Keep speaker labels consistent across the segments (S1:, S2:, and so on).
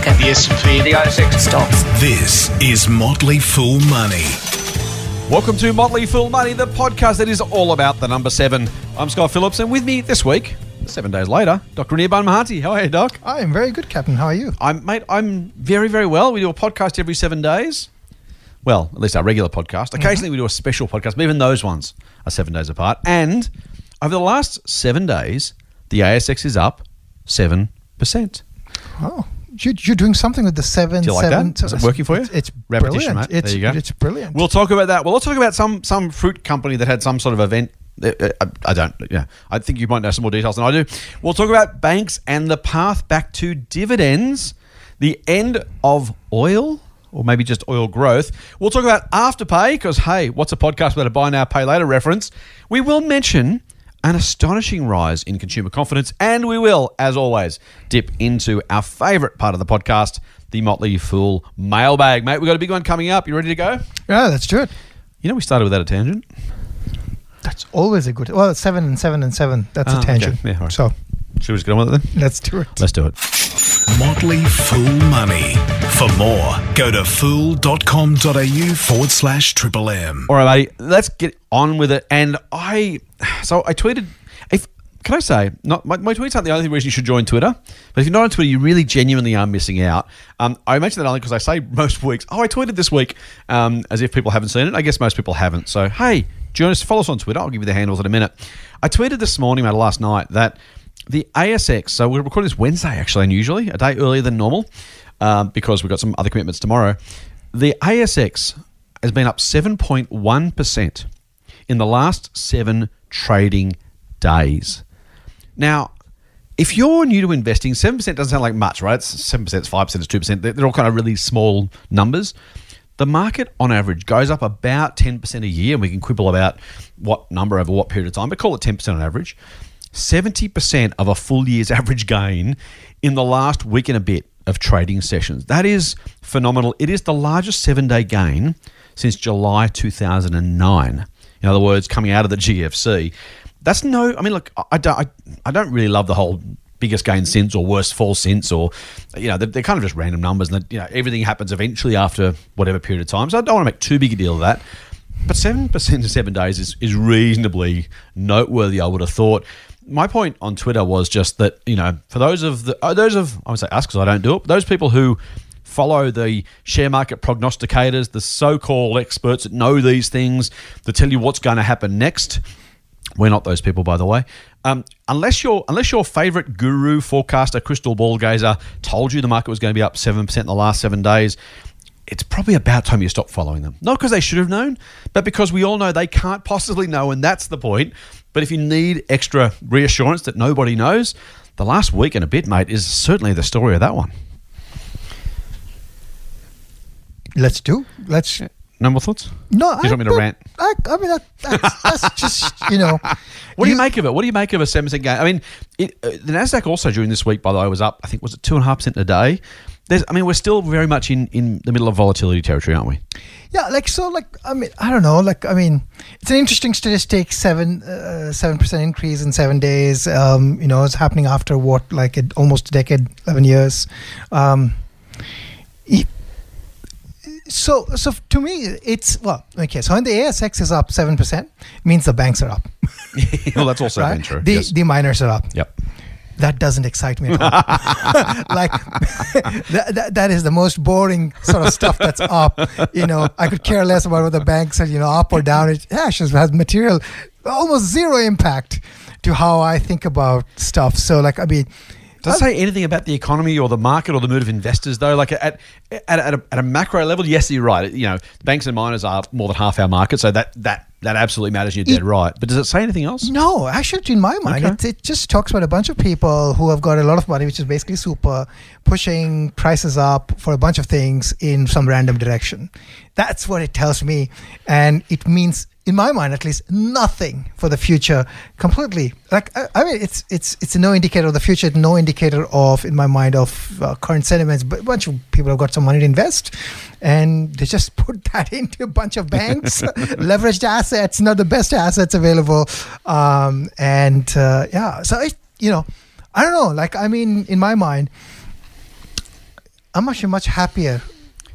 S1: market.
S2: The S&P,
S3: The ASX
S1: Stocks.
S4: This is Motley Fool Money.
S5: Welcome to Motley Fool Money, the podcast that is all about the number seven. I'm Scott Phillips, and with me this week, seven days later, Dr. Anirban Mahanti. How are you, Doc?
S6: I am very good, Captain. How are you?
S5: I'm, mate, I'm very, very well. We do a podcast every seven days. Well, at least our regular podcast. Mm-hmm. Occasionally, we do a special podcast, but even those ones are seven days apart. And over the last seven days, the ASX is up seven percent.
S6: Oh, you, you're doing something with the seven.
S5: Do you like
S6: seven,
S5: that? Is it working for you?
S6: It's, it's
S5: Repetition,
S6: brilliant.
S5: mate.
S6: It's,
S5: there you go.
S6: It's brilliant.
S5: We'll talk about that. Well, talk about some some fruit company that had some sort of event. Uh, uh, I, I don't. Yeah, I think you might know some more details than I do. We'll talk about banks and the path back to dividends, the end of oil. Or maybe just oil growth. We'll talk about Afterpay because, hey, what's a podcast without a buy now, pay later reference? We will mention an astonishing rise in consumer confidence, and we will, as always, dip into our favourite part of the podcast, the Motley Fool mailbag. Mate, we've got a big one coming up. You ready to go?
S6: yeah, let's do it.
S5: You know, we started without a tangent.
S6: That's always a good. Well, seven and seven and seven. That's
S5: Ah,
S6: a
S5: okay.
S6: tangent.
S5: Yeah, all right.
S6: So
S5: Should we just get on with it then?
S6: let's do it.
S5: Let's do it.
S4: Motley Fool Money. For more, go to fool.com.au forward slash triple M.
S5: All right, mate. Let's get on with it. And I, so I tweeted. If can I say, not my, my tweets aren't the only reason you should join Twitter. But if you're not on Twitter, you really genuinely are missing out. Um, I mention that only because I say most weeks. Oh, I tweeted this week, um, as if people haven't seen it. I guess most people haven't. So hey, join us. Follow us on Twitter. I'll give you the handles in a minute. I tweeted this morning, mate, last night that the ASX. So we're recording this Wednesday, actually, unusually a day earlier than normal, um, because we've got some other commitments tomorrow. The ASX has been up 7.1% in the last seven trading days. Now, if you're new to investing, 7% doesn't sound like much, right? It's 7%, it's 5%, it's 2%. They're, they're all kind of really small numbers. The market on average goes up about 10% a year, and we can quibble about what number over what period of time, but call it 10% on average. 70% of a full year's average gain in the last week and a bit of trading sessions. That is phenomenal. It is the largest seven day gain since July 2009. In other words, coming out of the GFC. That's no, I mean, look, I don't, I, I don't really love the whole biggest gain since or worst fall since or, you know, they're, they're kind of just random numbers and, you know, everything happens eventually after whatever period of time. So I don't want to make too big a deal of that. But 7% in seven days is, is reasonably noteworthy, I would have thought. My point on Twitter was just that, you know, for those of the, uh, those of, I would say us because I don't do it, those people who follow the share market prognosticators, the so called experts that know these things, that tell you what's going to happen next. We're not those people, by the way. Um, unless your unless your favorite guru, forecaster, crystal ball gazer told you the market was going to be up seven percent in the last seven days, it's probably about time you stop following them. Not because they should have known, but because we all know they can't possibly know, and that's the point. But if you need extra reassurance that nobody knows, the last week and a bit, mate, is certainly the story of that one.
S6: Let's do. Let's.
S5: No more thoughts?
S6: No,
S5: You just want me to
S6: but
S5: rant?
S6: I, I mean, that, that's, that's just you know.
S5: What do you make of it? What do you make of a seven percent gain? I mean, it, uh, the Nasdaq also during this week, by the way, was up. I think was it two and a half percent a day. There's, I mean, we're still very much in, in the middle of volatility territory, aren't we?
S6: Yeah, like so, like I mean, I don't know, like I mean, it's an interesting statistic. Seven, uh, seven percent increase in seven days. Um, you know, it's happening after what, like a, almost a decade, eleven years. Um, so, so to me, it's well, okay. So when the ASX is up seven percent, means the banks are up,
S5: well, that's also
S6: right?
S5: true.
S6: The
S5: yes.
S6: the miners are up.
S5: yep.
S6: That doesn't excite me at all. like that, that, that is the most boring sort of stuff that's up. You know, I could care less about what the bank said, you know, up or down. It actually has material, almost zero impact to how I think about stuff. So, like, I mean,
S5: Does it say anything about the economy or the market or the mood of investors though? Like at at, at, a, at a macro level, yes, you're right. You know, banks and miners are more than half our market, so that that that absolutely matters. You're dead right. But does it say anything else?
S6: No, actually, in my mind,
S5: Okay.
S6: it, it just talks about a bunch of people who have got a lot of money, which is basically super, pushing prices up for a bunch of things in some random direction. That's what it tells me. And it means, in my mind at least, nothing for the future completely. Like, I, I mean, it's it's it's no indicator of the future, no indicator of, in my mind, of uh, current sentiments. But a bunch of people have got some money to invest. And they just put that into a bunch of banks, leveraged assets, not the best assets available. Um, and uh, yeah, so it, you know, I don't know. Like, I mean, in my mind, I'm actually much happier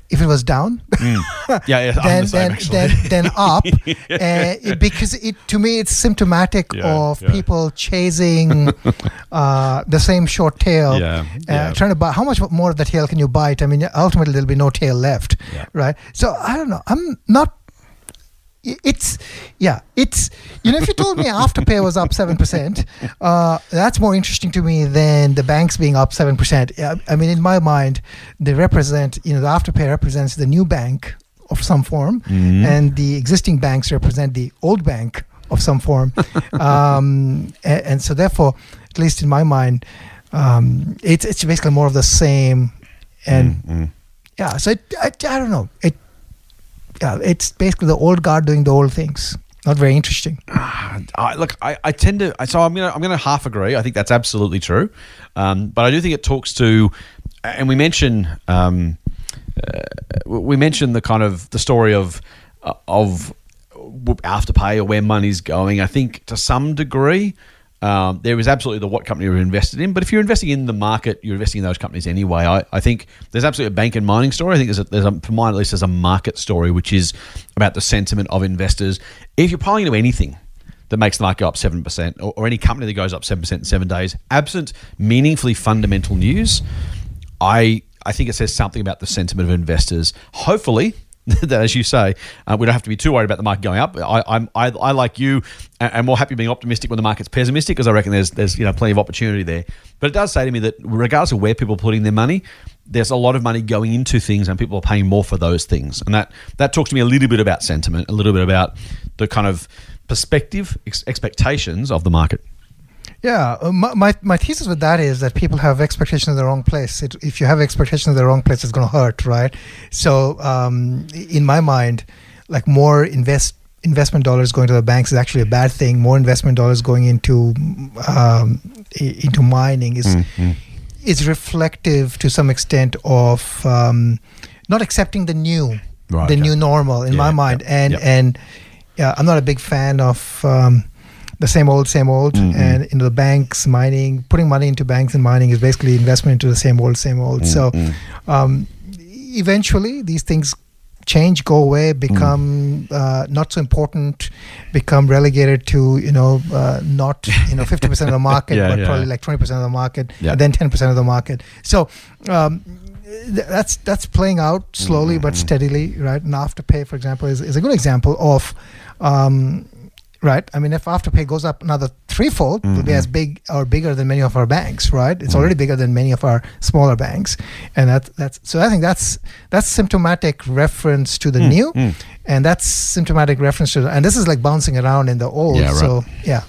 S6: if it was down
S5: Yeah, yeah. I'm the same,
S6: than,
S5: actually.
S6: than than up, uh, because it to me it's symptomatic
S5: Yeah,
S6: of
S5: yeah.
S6: people chasing uh, the same short tail. Uh. Trying to buy how much more of the tail can you bite? I mean, ultimately there'll be no tail left, right? So I don't know. I'm not. It's yeah. It's you know if you told me afterpay was up seven percent, uh, that's more interesting to me than the banks being up seven percent. I mean, in my mind, they represent you know the afterpay represents the new bank of some form,
S5: Mm-hmm.
S6: and the existing banks represent the old bank of some form, um, and, and so therefore, at least in my mind, um, it's it's basically more of the same, and
S5: Mm.
S6: yeah. So it, I, I don't know. It yeah, it's basically the old guard doing the old things. Not very interesting.
S5: I, look, I, I tend to. So I'm gonna I'm gonna half agree. I think that's absolutely true, um, but I do think it talks to, and we mention um, uh, we mentioned the kind of the story of uh, of afterpay or where money's going. I think to some degree. Um, there is absolutely the what company you're invested in, but if you're investing in the market, you're investing in those companies anyway. I, I think there's absolutely a bank and mining story. I think there's, a, there's a, for mine at least, there's a market story, which is about the sentiment of investors. If you're piling into anything, that makes the market go up 7%, or, or any company that goes up 7% in seven days, absent meaningfully fundamental news, I, I think it says something about the sentiment of investors. Hopefully, that, as you say, uh, we don't have to be too worried about the market going up. I, I'm, I, I like you, am more happy being optimistic when the market's pessimistic because I reckon there's, there's you know plenty of opportunity there. But it does say to me that regardless of where people are putting their money, there's a lot of money going into things and people are paying more for those things. And that that talks to me a little bit about sentiment, a little bit about the kind of perspective, ex- expectations of the market.
S6: Yeah, uh, my, my, my thesis with that is that people have expectations in the wrong place. It, if you have expectations in the wrong place, it's going to hurt, right? So, um, in my mind, like more invest investment dollars going to the banks is actually a bad thing. More investment dollars going into um, into mining is is reflective to some extent of um, not accepting the new,
S5: Right,
S6: the
S5: okay.
S6: new normal in
S5: Yeah,
S6: my mind,
S5: yeah,
S6: and
S5: yeah.
S6: and yeah, I'm not a big fan of. The same old, same old,
S5: Mm-hmm.
S6: and into the banks, mining, putting money into banks and mining is basically investment into the same old, same old. So,
S5: Mm-hmm.
S6: um, eventually, these things change, go away,
S5: Mm.
S6: become uh, not so important, become relegated to you know uh, not you know fifty percent of the market,
S5: Yeah,
S6: but
S5: yeah.
S6: probably like twenty percent of the market,
S5: Yeah.
S6: and then ten percent of the market. So. Um, th- that's that's playing out slowly
S5: Mm-hmm.
S6: but steadily, right? And Afterpay, for example, is, is a good example of um, right? I mean, if Afterpay goes up another threefold, it'll be
S5: Mm-hmm.
S6: as big or bigger than many of our banks, right? It's already bigger than many of our smaller banks, and that that's so. I think that's that's symptomatic reference to the
S5: Mm,
S6: new, and that's symptomatic reference to, and this is like bouncing around in the old.
S5: Yeah, right.
S6: So yeah,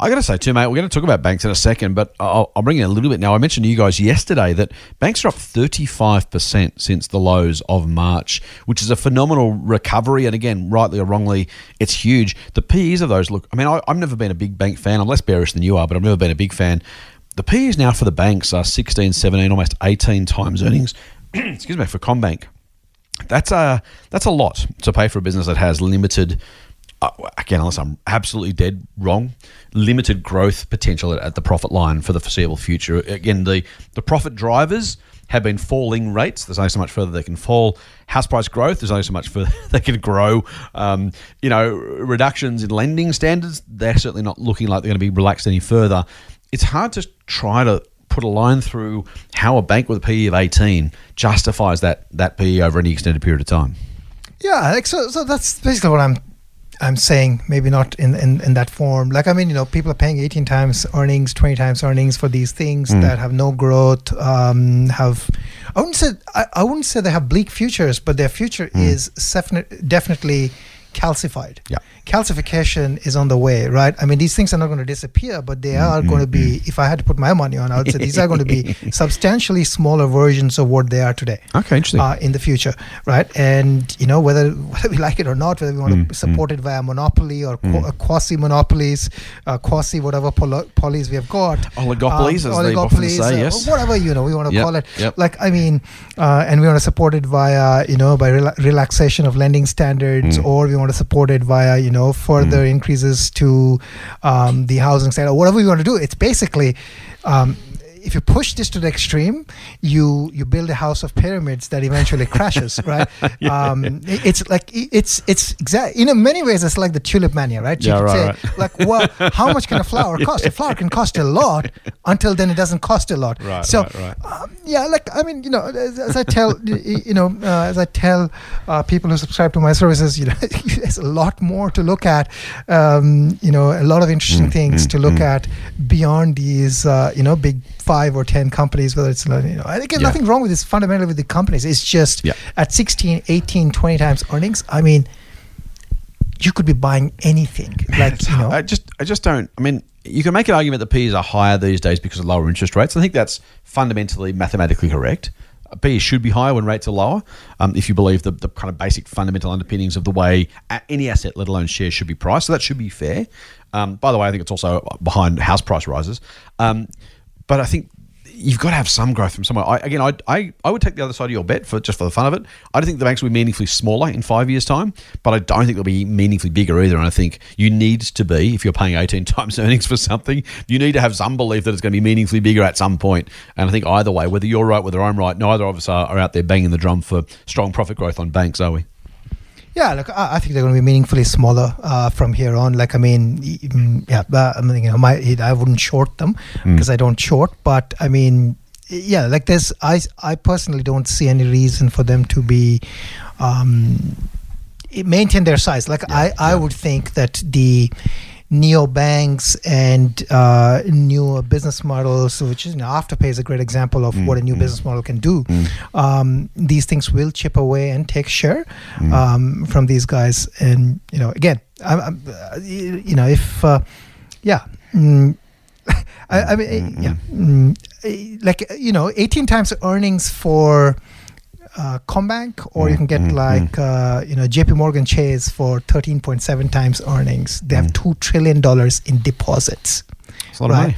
S5: I got to say too, mate. We're going to talk about banks in a second, but I'll, I'll bring in a little bit now. I mentioned to you guys yesterday that banks are up 35% since the lows of March, which is a phenomenal recovery. And again, rightly or wrongly, it's huge. The PEs of those look. I mean, I, I've never been a big bank fan. I'm less bearish than you are, but I've never been a big fan. The PEs now for the banks are 16, 17, almost 18 times earnings. Excuse me for CommBank. That's a that's a lot to pay for a business that has limited. Again, unless I'm absolutely dead wrong, limited growth potential at, at the profit line for the foreseeable future. Again, the the profit drivers have been falling rates. There's only so much further they can fall. House price growth. There's only so much further they can grow. Um, you know, reductions in lending standards. They're certainly not looking like they're going to be relaxed any further. It's hard to try to put a line through how a bank with a PE of 18 justifies that that PE over any extended period of time.
S6: yeah. So, so that's basically what I'm. I'm saying maybe not in, in, in that form. Like I mean, you know, people are paying 18 times earnings, 20 times earnings for these things
S5: Mm.
S6: that have no growth. Um, have I wouldn't say I, I wouldn't say they have bleak futures, but their future is definite, definitely calcified.
S5: Yeah.
S6: Calcification is on the way, right? I mean, these things are not going to disappear, but they are going to be. If I had to put my money on, I would say these are going to be substantially smaller versions of what they are today
S5: Okay, interesting.
S6: uh, in the future, right? And you know whether whether we like it or not, whether we want
S5: Mm,
S6: to support it via monopoly or quasi monopolies, uh, quasi whatever polo- polies we have got,
S5: Oligopolies, as they often say,
S6: uh, whatever you know we want to
S5: Yep,
S6: call it.
S5: yep.
S6: Like I mean, uh, and we want to support it via you know by rela- relaxation of lending standards,
S5: Mm.
S6: or we want to support it via you know further increases to um, the housing side or whatever you want to do. It's basically. Um, if you push this to the extreme, you you build a house of pyramids that eventually crashes, right? um, it- it's like it's it's exact. In many ways, it's like the tulip mania, right? You
S5: Yeah,
S6: could
S5: right,
S6: say, like, well, how much can a flower cost? A flower can cost a lot until then it doesn't cost a lot.
S5: Right,
S6: so,
S5: right, right.
S6: Um, yeah, like I mean, you know, as, as I tell, you know, uh, as I tell uh, people who subscribe to my services, you know, there's a lot more to look at. Um, you know, a lot of interesting
S5: Mm,
S6: things
S5: mm,
S6: to look
S5: mm.
S6: at beyond these, uh, you know, big five or ten companies. Whether it's, you know, I think
S5: Yeah.
S6: nothing wrong with this fundamentally with the companies. It's just
S5: Yeah.
S6: at 16, 18, 20 times earnings. I mean. You could be buying anything, like you know.
S5: I just, I just don't. I mean, you can make an argument that P's are higher these days because of lower interest rates. I think that's fundamentally mathematically correct. Uh, P should be higher when rates are lower. Um, if you believe the, the kind of basic fundamental underpinnings of the way any asset, let alone shares, should be priced, so that should be fair. Um, by the way, I think it's also behind house price rises. Um, but I think you've got to have some growth from somewhere. I, again, I, I, I would take the other side of your bet for just for the fun of it. I don't think the banks will be meaningfully smaller in five years' time, but I don't think they'll be meaningfully bigger either. And I think you need to be, if you're paying 18 times earnings for something, you need to have some belief that it's going to be meaningfully bigger at some point. And I think either way, whether you're right, whether I'm right, neither of us are, are out there banging the drum for strong profit growth on banks, are we?
S6: Yeah, look, I, I think they're going to be meaningfully smaller uh, from here on. Like, I mean, mm, yeah, I mean, you know, my I wouldn't short them because I don't short, but I mean, yeah, like there's, I, I personally don't see any reason for them to be. Um, maintain their size. Like I, I would think that the neo banks and uh, newer business models, which is you know, Afterpay is a great example of what a new business model can do. Um, these things will chip away and take share um, from these guys. And you know, again, I'm, I'm, uh, you know, if uh, yeah. Mm, I, I mean, yeah, mm, uh, like you know, 18 times earnings for uh, CommBank, or you can get like uh, you know J.P. Morgan Chase for 13.7 times earnings. They have two trillion dollars in deposits.
S5: It's a lot of money.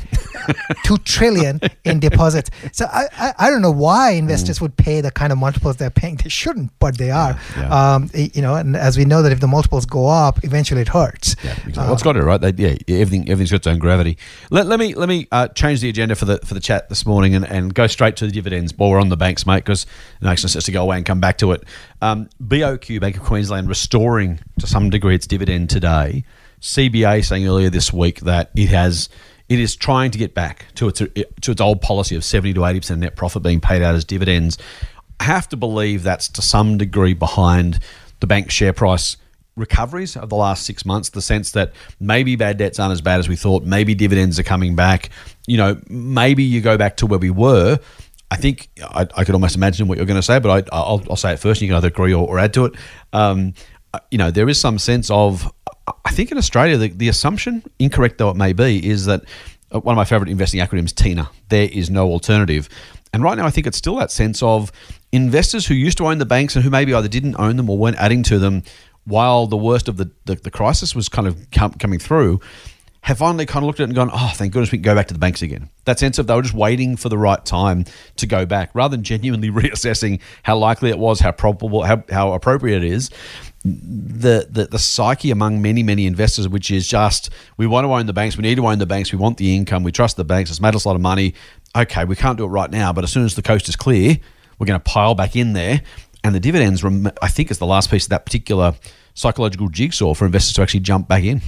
S6: two trillion in deposits. So I, I, I don't know why investors would pay the kind of multiples they're paying. They shouldn't, but they are.
S5: yeah.
S6: Um, you know, and as we know that if the multiples go up, eventually it hurts.
S5: Yeah, exactly. well, it's got it right. They, yeah, everything everything's got its own gravity. Let, let me let me uh, change the agenda for the for the chat this morning and, and go straight to the dividends while we're on the banks, mate. Because it makes no sense to go away and come back to it. Um, BOQ Bank of Queensland restoring to some degree its dividend today. CBA saying earlier this week that it has it is trying to get back to its to its old policy of seventy to eighty percent net profit being paid out as dividends. I have to believe that's to some degree behind the bank share price recoveries of the last six months. The sense that maybe bad debts aren't as bad as we thought. Maybe dividends are coming back. You know, maybe you go back to where we were. I think I, I could almost imagine what you're going to say, but I, I'll, I'll say it first. And you can either agree or, or add to it. Um, you know, there is some sense of, I think in Australia, the, the assumption, incorrect though it may be, is that uh, one of my favorite investing acronyms, TINA, there is no alternative. And right now, I think it's still that sense of investors who used to own the banks and who maybe either didn't own them or weren't adding to them while the worst of the, the, the crisis was kind of com- coming through have finally kind of looked at it and gone, oh, thank goodness we can go back to the banks again. That sense of they were just waiting for the right time to go back rather than genuinely reassessing how likely it was, how probable, how, how appropriate it is. The, the the psyche among many many investors, which is just we want to own the banks, we need to own the banks, we want the income, we trust the banks, it's made us a lot of money. Okay, we can't do it right now, but as soon as the coast is clear, we're going to pile back in there, and the dividends. I think is the last piece of that particular psychological jigsaw for investors to actually jump back in.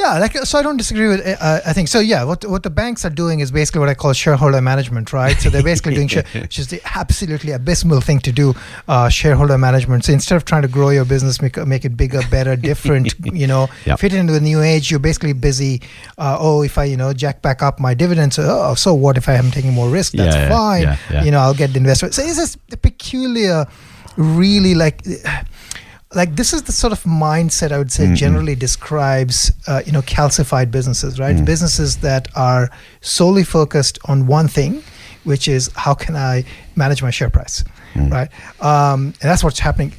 S6: Yeah, like so I don't disagree with. Uh, I think so. Yeah, what what the banks are doing is basically what I call shareholder management, right? So they're basically doing, share, which is the absolutely abysmal thing to do, uh, shareholder management. So instead of trying to grow your business, make make it bigger, better, different, you know,
S5: Yep.
S6: fit into the new age, you're basically busy. Uh, oh, if I you know jack back up my dividends, oh, so what if I am taking more risk? That's
S5: Yeah, yeah,
S6: fine.
S5: yeah.
S6: You know, I'll get the investment. So it's this the peculiar, really like like this is the sort of mindset I would say generally describes uh, you know calcified businesses, right? Businesses that are solely focused on one thing, which is how can I manage my share price, right? Um, and that's what's happening.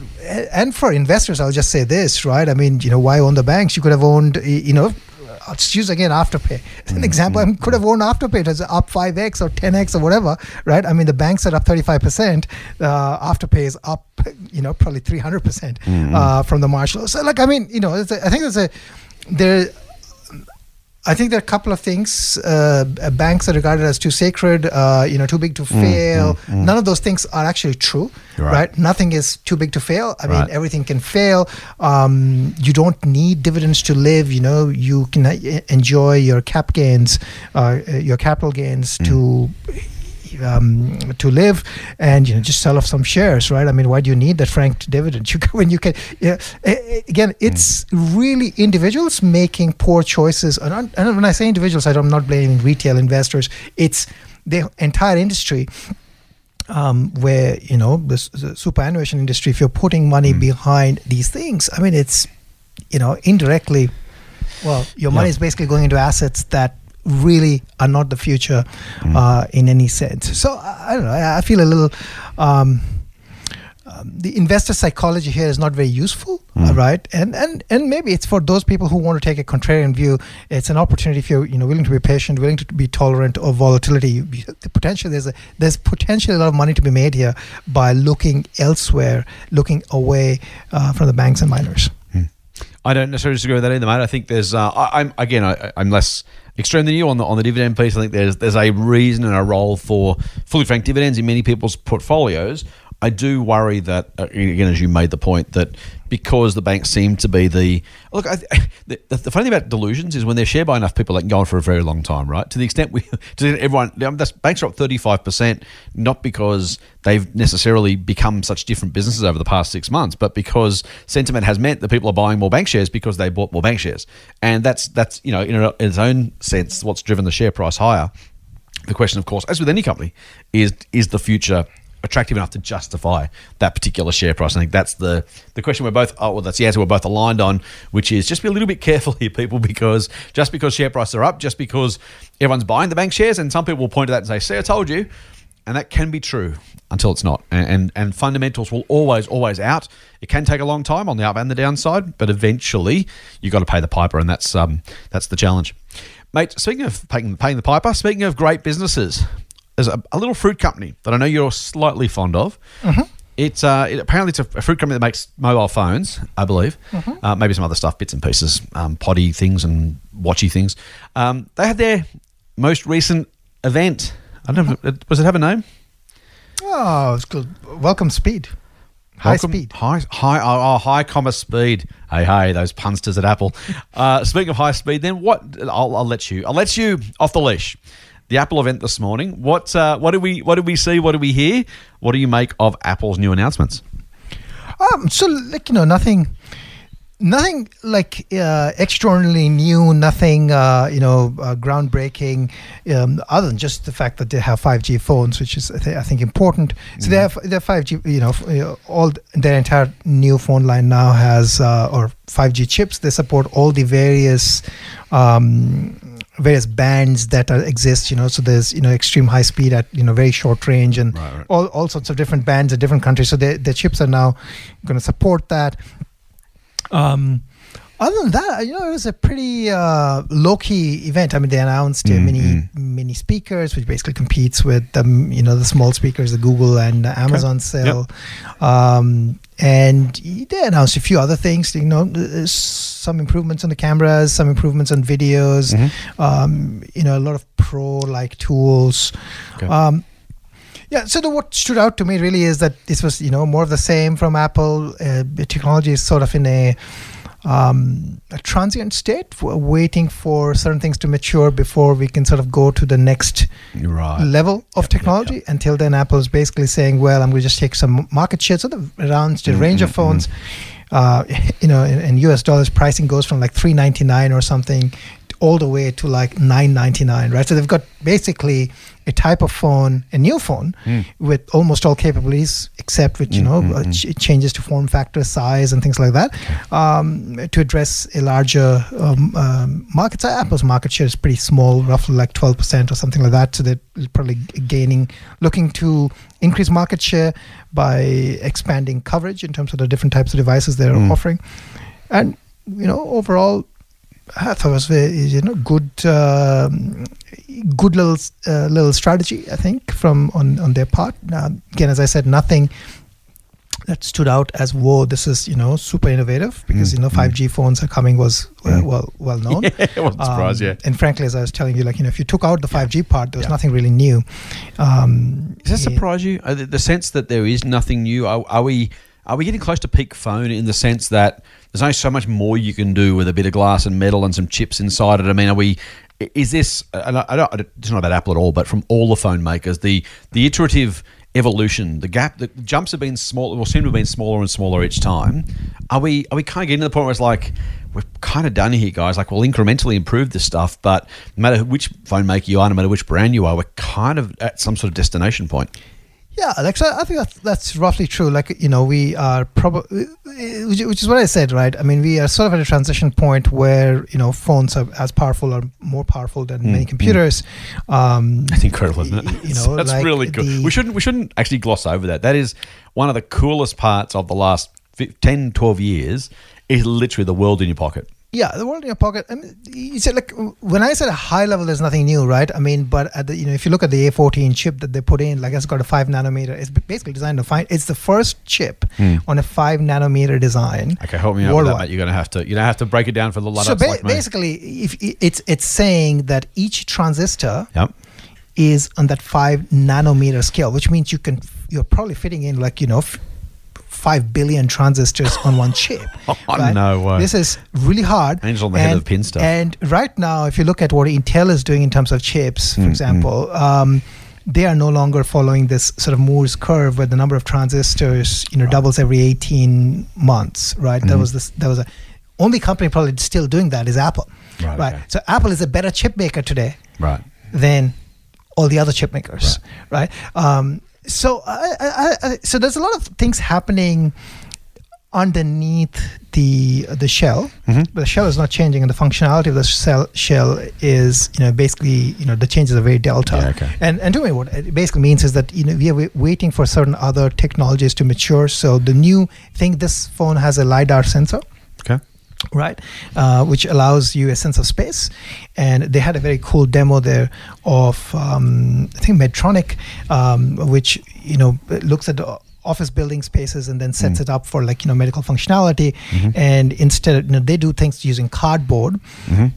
S6: And for investors, I'll just say this, right? I mean, you know, why own the banks? You could have owned, you know. I'll just use again Afterpay. As an example, I could have owned Afterpay. It was up 5x or 10x or whatever, right? I mean, the banks are up 35%. Uh, Afterpay is up, you know, probably 300% uh, from the March low. So, like, I mean, you know, it's a, I think there's a, there, I think there are a couple of things. Uh, banks are regarded as too sacred, uh, you know, too big to fail. None of those things are actually true,
S5: Right.
S6: right? Nothing is too big to fail. I
S5: Right.
S6: mean, everything can fail. Um, you don't need dividends to live. You know, you can uh, enjoy your cap gains, uh, uh, your capital gains to um, to live and you know just sell off some shares right? I mean why do you need that franked dividend? You can, when you can yeah, again it's really individuals making poor choices. And, and when i say individuals i'm not blaming retail investors. It's the entire industry um, where you know the, the superannuation industry if you're putting money behind these things i mean it's you know indirectly well your money
S5: Yeah.
S6: is basically going into assets that really are not the future uh, in any sense. So i, I don't know. I, I feel a little um, um, the investor psychology here is not very useful uh, right? And and and maybe it's for those people who want to take a contrarian view. It's an opportunity if you're you know willing to be patient willing to be tolerant of volatility. You, you- the potential there's a there's potentially a lot of money to be made here by looking elsewhere looking away uh, from the banks and miners.
S5: I don't necessarily disagree with that either, mate. I think there's, uh, I, I'm again, I, I'm less extreme than you on the on the dividend piece. I think there's there's a reason and a role for fully franked dividends in many people's portfolios. I do worry that uh, again, as you made the point, that because the banks seem to be the look. I, the, the funny thing about delusions is when they're shared by enough people, they can go on for a very long time, right? To the extent we, to everyone, banks are up thirty five percent, not because they've necessarily become such different businesses over the past six months, but because sentiment has meant that people are buying more bank shares because they bought more bank shares, and that's that's you know in its own sense what's driven the share price higher. The question, of course, as with any company, is is the future attractive enough to justify that particular share price? I think that's the the question we're both. Oh, well, that's the answer we're both aligned on, which is just be a little bit careful here, people, because just because share prices are up, just because everyone's buying the bank shares, and some people will point to that and say, "See, I told you." And that can be true until it's not. And, and and fundamentals will always, always out. It can take a long time on the up and the downside, but eventually you have got to pay the piper, and that's um that's the challenge. Mate, speaking of paying, paying the piper, speaking of great businesses, there's a, a little fruit company that I know you're slightly fond of. It's uh, it, apparently it's a, a fruit company that makes mobile phones, I believe. Uh, maybe some other stuff, bits and pieces, um, potty things and watchy things. Um, they had their most recent event. I don't know. if it- Was it have a name?
S6: oh it's called welcome speed high
S5: Welcome-
S6: speed
S5: High, high, oh, oh, high comma speed. Hey, hey, those punsters at Apple. Uh, speaking of high speed, then what? I'll, I'll let you. I'll let you off the leash. The Apple event this morning. What? Uh, what do we? What do we see? What do we hear? What do you make of Apple's new announcements?
S6: Um, so like you know, nothing, nothing like uh, extraordinarily new, nothing uh, you know uh, groundbreaking, um, other than just the fact that they have 5G phones, which is I, thi- I think important. So they have their 5G, you know, f- you know, all their entire new phone line now has uh, or 5G chips. They support all the various. Um, various bands that are, exist you know so there's you know extreme high speed at you know very short range and
S5: Right, right.
S6: all, all sorts of different bands at different countries so the the chips are now going to support that um, other than that, you know, it was a pretty uh, low key event. I mean, they announced uh, mini mini speakers, which basically competes with um, you know the small speakers, the Google and uh, Amazon sell. Um, and they announced a few other things. You know, uh, some improvements on the cameras, some improvements on videos. Um, you know, a lot of pro like tools.
S5: Okay.
S6: Um, yeah, so the, what stood out to me really is that this was, you know, more of the same from Apple. Uh, technology is sort of in a, um, a transient state, waiting for certain things to mature before we can sort of go to the next
S5: Right.
S6: level of technology. Until then, Apple is basically saying, "Well, I'm going to just take some market share." So the announced a range of phones. Uh, you know, in, in U.S. dollars, pricing goes from like three ninety nine or something, all the way to like nine ninety nine. Right. So they've got basically a type of phone, a new phone, with almost all capabilities, except with you know uh, ch- changes to form factor, size, and things like that, um, to address a larger um, um, market. So Apple's market share is pretty small, roughly like twelve percent or something like that. So they're probably gaining, looking to increase market share by expanding coverage in terms of the different types of devices they're offering, and you know overall. I thought it was very, you know, good, um, good little, uh, little strategy. I think from on on their part. Uh, again, as I said, nothing that stood out as whoa this is you know super innovative because
S5: Mm,
S6: you know 5g phones are coming was uh,
S5: Mm.
S6: well well known
S5: Yeah, I wasn't surprised.
S6: Um,
S5: yeah.
S6: and frankly as i was telling you like you know if you took out the 5g part there was
S5: Yeah.
S6: nothing really new um
S5: Does that surprise you? Uh, The, the sense that there is nothing new. Are, are we are we getting close to peak phone in the sense that there's only so much more you can do with a bit of glass and metal and some chips inside it? I mean, are we? Is this? And I, don't, it's not about Apple at all, but from all the phone makers, the the iterative evolution, the gap, the jumps have been small, or seem to have been smaller and smaller each time. Are we? Are we kind of getting to the point where it's like? We're kind of done here, guys. Like, we'll incrementally improve this stuff, but no matter which phone maker you are, no matter which brand you are, we're kind of at some sort of destination point.
S6: Yeah, like so I think that's, that's roughly true. Like you know, we are probably, which, which is what I said, right? I mean, we are sort of at a transition point where you know phones are as powerful or more powerful than
S5: Mm,
S6: many
S5: mm.
S6: computers. Um,
S5: That's incredible, isn't it?
S6: You know,
S5: that's
S6: like
S5: really cool.
S6: the-
S5: we shouldn't we shouldn't actually gloss over that. That is one of the coolest parts of the last fi- 10, 12 years. Is literally the world in your pocket.
S6: Yeah, the world in your pocket. I mean, you said like when I said a high level, there's nothing new, right? I mean, but at the you know if you look at the A14 chip that they put in, like it's got a five nanometer. It's basically designed to find. It's the first chip
S5: Hmm.
S6: on a five nanometer design.
S5: Okay, help me out with that, You're gonna have to you're gonna have to break it down for the Luddites
S6: So ba-
S5: like
S6: basically, if it's it's saying that each transistor
S5: Yep.
S6: is on that five nanometer scale, which means you can you're probably fitting in like you know. F- 5 billion transistors on one chip.
S5: Oh, no way.
S6: This is really hard.
S5: Angel on the head of the pin stuff.
S6: And right now, if you look at what Intel is doing in terms of chips, for
S5: Mm,
S6: example, um, they are no longer following this sort of Moore's curve where the number of transistors, you know, doubles every 18 months, right? That
S5: Mhm.
S6: was this. That was a only company probably still doing that is Apple,
S5: Right,
S6: right?
S5: okay.
S6: So Apple is a better chip maker today
S5: Right.
S6: than all the other chip makers, right? Um, so, I, I, I, so there's a lot of things happening underneath the the shell.
S5: Mhm.
S6: But the shell is not changing, and the functionality of the shell shell is, you know, basically, you know, the changes are very delta.
S5: Yeah, okay.
S6: And and to me, what it basically means is that you know we are wai- waiting for certain other technologies to mature. So the new thing, this phone has a lidar sensor. Right uh, which allows you a sense of space and they had a very cool demo there of um, i think medtronic um, which you know looks at the office building spaces and then sets
S5: Mm.
S6: it up for like you know medical functionality
S5: Mhm.
S6: and instead you know they do things using cardboard
S5: hmm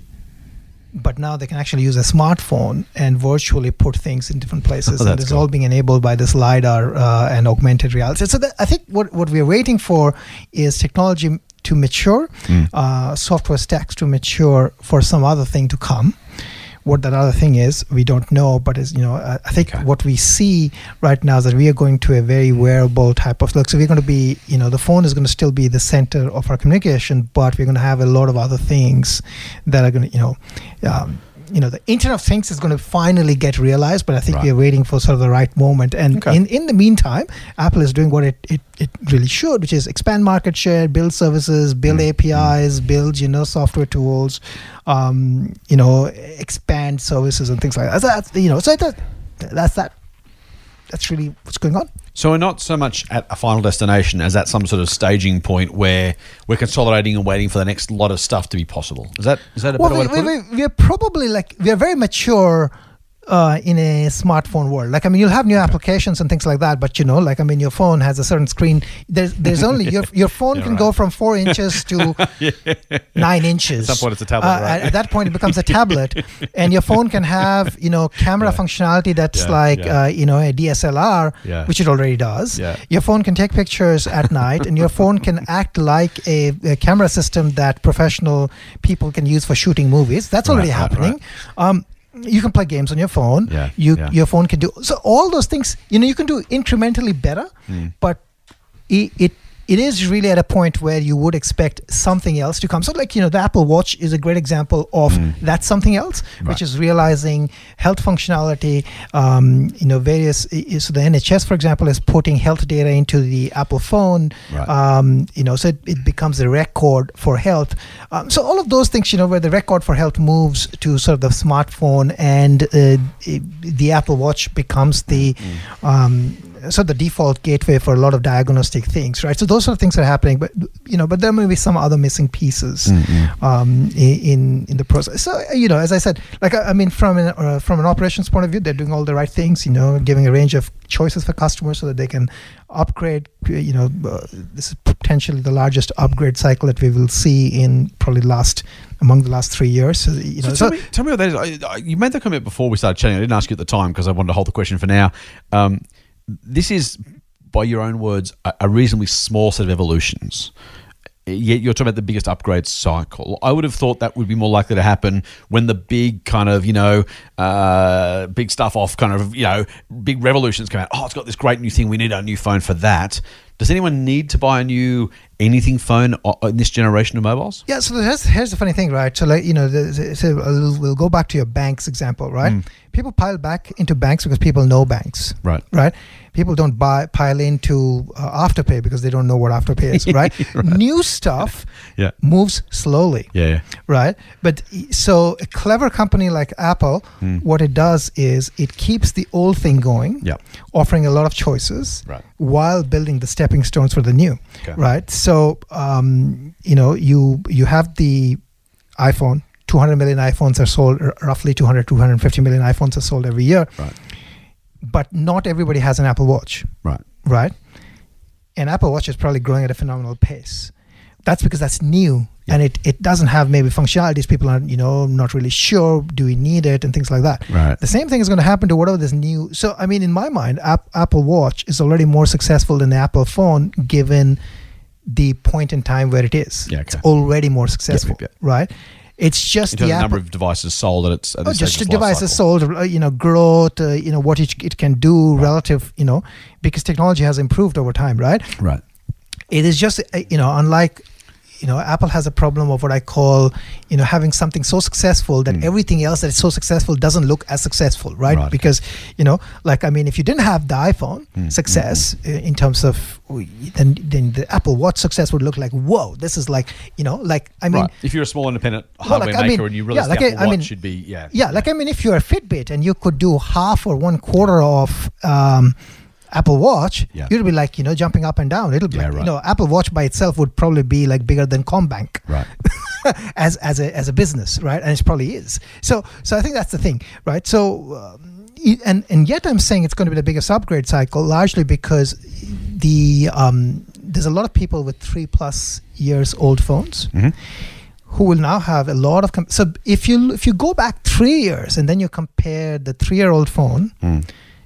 S6: but now they can actually use a smartphone and virtually put things in different places
S5: Oh,
S6: and it's
S5: cool.
S6: all being enabled by this lidar uh, and augmented reality so that, i think what, what we're waiting for is technology to mature
S5: Mm.
S6: uh, software stacks to mature for some other thing to come what that other thing is we don't know but is you know i, I think
S5: Okay.
S6: what we see right now is that we are going to a very wearable type of look so we're going to be you know the phone is going to still be the center of our communication but we're going to have a lot of other things that are going to you know um, you know the internet of things is going to finally get realized but i think
S5: Right.
S6: we're waiting for sort of the right moment. And
S5: Okay.
S6: in in the meantime apple is doing what it, it it really should which is expand market share build services build
S5: Mm,
S6: apis build you know software tools um you know expand services and things like that. So that's you know so that that's that. That's really what's going on
S5: So we're not so much at a final destination as at some sort of staging point where we're consolidating and waiting for the next lot of stuff to be possible. Is that is that a
S6: well
S5: better
S6: we,
S5: way to
S6: we,
S5: it?
S6: we're probably like we're very mature uh, in a smartphone world. Like I mean, you'll have new applications and things like that, but you know, like I mean, your phone has a certain screen. There's there's only your your phone
S5: Yeah,
S6: can
S5: right.
S6: go from four inches to nine inches.
S5: At some point it's a tablet,
S6: Uh,
S5: right?
S6: at, at that point, it becomes a tablet, and your phone can have you know camera
S5: Yeah.
S6: functionality that's
S5: Yeah,
S6: like
S5: yeah.
S6: Uh, you know a DSLR,
S5: Yeah.
S6: which it already does.
S5: Yeah.
S6: Your phone can take pictures at night, and your phone can act like a, a camera system that professional people can use for shooting movies. That's already
S5: right,
S6: happening. Um, you can play games on your phone.
S5: Yeah,
S6: You
S5: yeah.
S6: your phone can do so all those things. You know you can do incrementally better,
S5: Mm.
S6: but it, it it is really at a point where you would expect something else to come. So, like you know, the Apple Watch is a great example of
S5: Mm.
S6: that something else,
S5: Right.
S6: which is realizing health functionality. Um, you know, various. So the NHS, for example, is putting health data into the Apple phone.
S5: Right.
S6: Um, you know, so it, it becomes a record for health. Um, so all of those things, you know, where the record for health moves to sort of the smartphone and uh, the Apple Watch becomes the
S5: Mm.
S6: So the default gateway for a lot of diagnostic things, right? So those sort of things are happening, but you know, but there may be some other missing pieces um, in in the process. So uh, you know, as I said, like I, I mean, from an uh, from an operations point of view, they're doing all the right things. You know, giving a range of choices for customers so that they can upgrade. uh, You know, uh, this is potentially the largest upgrade cycle that we will see in probably last among the last three years. So, you know,
S5: So
S6: so,
S5: tell, me, tell me what that is. I, I, you made that comment before we started chatting. I didn't ask you at the time because I wanted to hold the question for now. Um, this is, by your own words, a, a reasonably small set of evolutions. Yet you're talking about the biggest upgrade cycle. I would have thought that would be more likely to happen when the big kind of, you know, uh, big stuff off kind of, you know, big revolutions come out. Oh, it's got this great new thing. We need a new phone for that. Does anyone need to buy a new anything phone in this generation of mobiles?
S6: Yeah, so here's, here's the funny thing, right? So, like, you know, the, so uh, we'll, we'll go back to your banks example, right? Hmm. People pile back into banks because people know banks,
S5: Right.
S6: right? People don't buy pile into uh, Afterpay because they don't know what Afterpay is, right? New stuff
S5: Yeah.
S6: moves slowly,
S5: Yeah, yeah.
S6: right? But so a clever company like Apple, hmm. what it does is it keeps the old thing going,
S5: Yeah.
S6: Offering a lot of choices
S5: Right.
S6: while building the stepping stones for the new
S5: Okay.
S6: right so um, you know you you have the iphone 200 million iphones are sold r- roughly 200 250 million iphones are sold every year
S5: Right.
S6: but not everybody has an apple watch
S5: Right.
S6: right and apple watch is probably growing at a phenomenal pace that's because that's new and it, it doesn't have maybe functionalities people are you know not really sure do we need it and things like that
S5: Right.
S6: the same thing is going to happen to whatever this new so i mean in my mind App, apple watch is already more successful than the apple phone given the point in time where it is
S5: Yeah,
S6: it's already more successful
S5: yeah.
S6: right it's just the
S5: number of devices sold at its at
S6: Oh, just
S5: stage
S6: the
S5: life
S6: devices sold, uh, you know, growth, uh, you know, what it, it can do relative, you know, because technology has improved over time, right?
S5: Right.
S6: It is just, uh, you know, unlike, you know, Apple has a problem of what I call, you know, having something so successful that everything else that is so successful doesn't look as successful, right?
S5: Right.
S6: Because, you know, like I mean, if you didn't have the iPhone
S5: Hmm,
S6: success uh, in terms of, then then the Apple Watch success would look like, whoa, this is like, you know, like I mean,
S5: right. If you're a small independent
S6: Well,
S5: hardware
S6: like, I
S5: maker
S6: mean,
S5: and you release
S6: yeah, like
S5: the
S6: I-
S5: Apple
S6: I
S5: Watch,
S6: mean,
S5: should be yeah.
S6: yeah, like I mean, if you're a Fitbit and you could do half or one quarter of um, Apple Watch,
S5: Yeah.
S6: you'd be like, you know, jumping up and down. It'll be
S5: Yeah,
S6: like,
S5: right.
S6: you know, Apple Watch by itself would probably be like bigger than CommBank
S5: Right.
S6: as as a as a business, right? And it probably is. So so I think that's the thing, right? So. Um, and and yet I'm saying it's going to be the biggest upgrade cycle, largely because the um, there's a lot of people with three plus years old phones
S5: Mhm.
S6: who will now have a lot of com- so if you if you go back three years and then you compare the three year old phone
S5: Mm.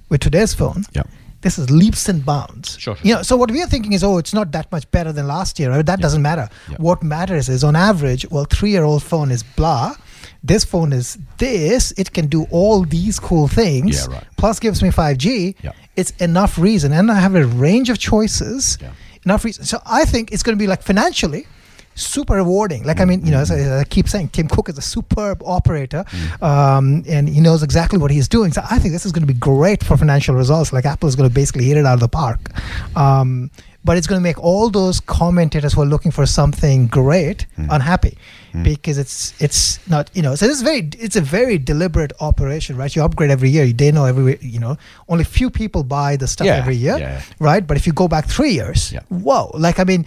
S6: with today's phone
S5: Yeah.
S6: This is leaps and bounds
S5: Sure, sure,
S6: you know so what we are thinking is oh it's not that much better than last year right? that doesn't matter
S5: Yeah.
S6: what matters is on average well three year old phone is blah this phone is this it can do all these cool things
S5: Yeah, right.
S6: plus gives me 5g
S5: Yeah.
S6: it's enough reason and i have a range of choices
S5: Yeah.
S6: enough reason so i think it's going to be like financially super rewarding. Like i mean you know as I, as I keep saying tim cook is a superb operator um, and he knows exactly what he's doing. So i think this is going to be great for financial results. Like apple is going to basically hit it out of the park. Um, but it's going to make all those commentators who are looking for something great unhappy because it's it's not you know so it's very it's a very deliberate operation right you upgrade every year they know every you know only few people buy the stuff
S5: Yeah,
S6: every year
S5: yeah.
S6: right but if you go back three years
S5: Yeah.
S6: whoa like i mean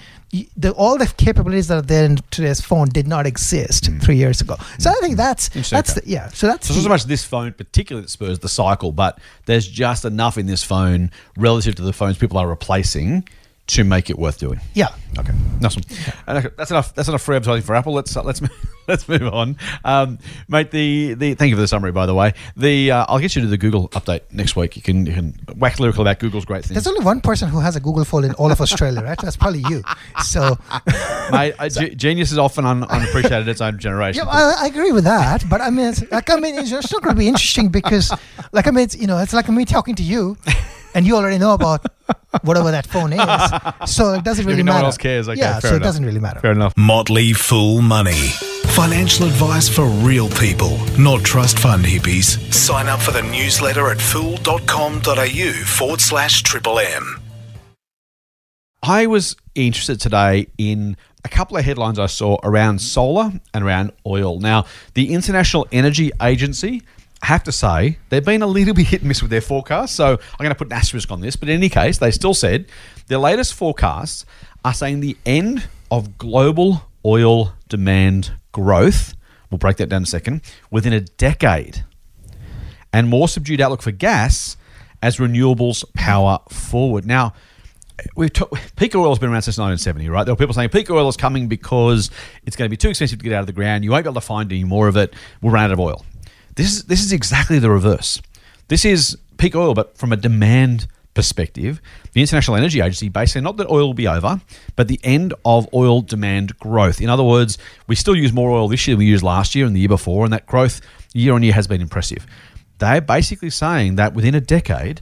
S6: the, all the capabilities that are there in today's phone did not exist three years ago so i think that's
S5: Mm. Interesting,
S6: that's the, yeah so that's
S5: So not so much this phone particularly that spurs the cycle, but there's just enough in this phone relative to the phones people are replacing to make it worth doing.
S6: yeah
S5: Okay, awesome. Okay, that's enough. That's enough free advertising for Apple. Let's uh, let's let's move on, um, mate. The the thank you for the summary, by the way. The uh, I'll get you to the Google update next week. You can you can wax lyrical about Google's great things,
S6: there's only one person who has a google phone in all of australia right that's probably you so
S5: mate. Uh, ge- genius is often un- unappreciated in its own generation.
S6: Yeah, I, I agree with that, but I mean, it's, like, I mean, it's still going to be interesting because, like, I mean, it's, you know, it's like me talking to you, and you already know about whatever that phone is, so it doesn't
S5: Yeah,
S6: really
S5: no one
S6: matter.
S5: else cares. Okay,
S6: yeah,
S5: fair
S6: so it doesn't really matter.
S5: Fair enough.
S4: Motley Fool Money. Financial advice for real people, not trust fund hippies. Sign up for the newsletter at fool.com.au forward slash triple M.
S5: I was interested today in a couple of headlines I saw around solar and around oil. Now, the International Energy Agency I have to say they've been a little bit hit and miss with their forecasts. So I'm going to put an asterisk on this. But in any case, they still said their latest forecasts are saying the end of global oil demand growth. We'll break that down in a second. Within a decade, and more subdued outlook for gas as renewables power forward. Now, we've peak oil has been around since 1970, right? There were people saying peak oil is coming because it's going to be too expensive to get out of the ground. You won't be able to find any more of it. We'll run out of oil. This is this is exactly the reverse. This is peak oil, but from a demand perspective, the International Energy Agency basically not that oil will be over, but the end of oil demand growth. In other words, we still use more oil this year than we used last year and the year before, and that growth year on year has been impressive. They're basically saying that within a decade,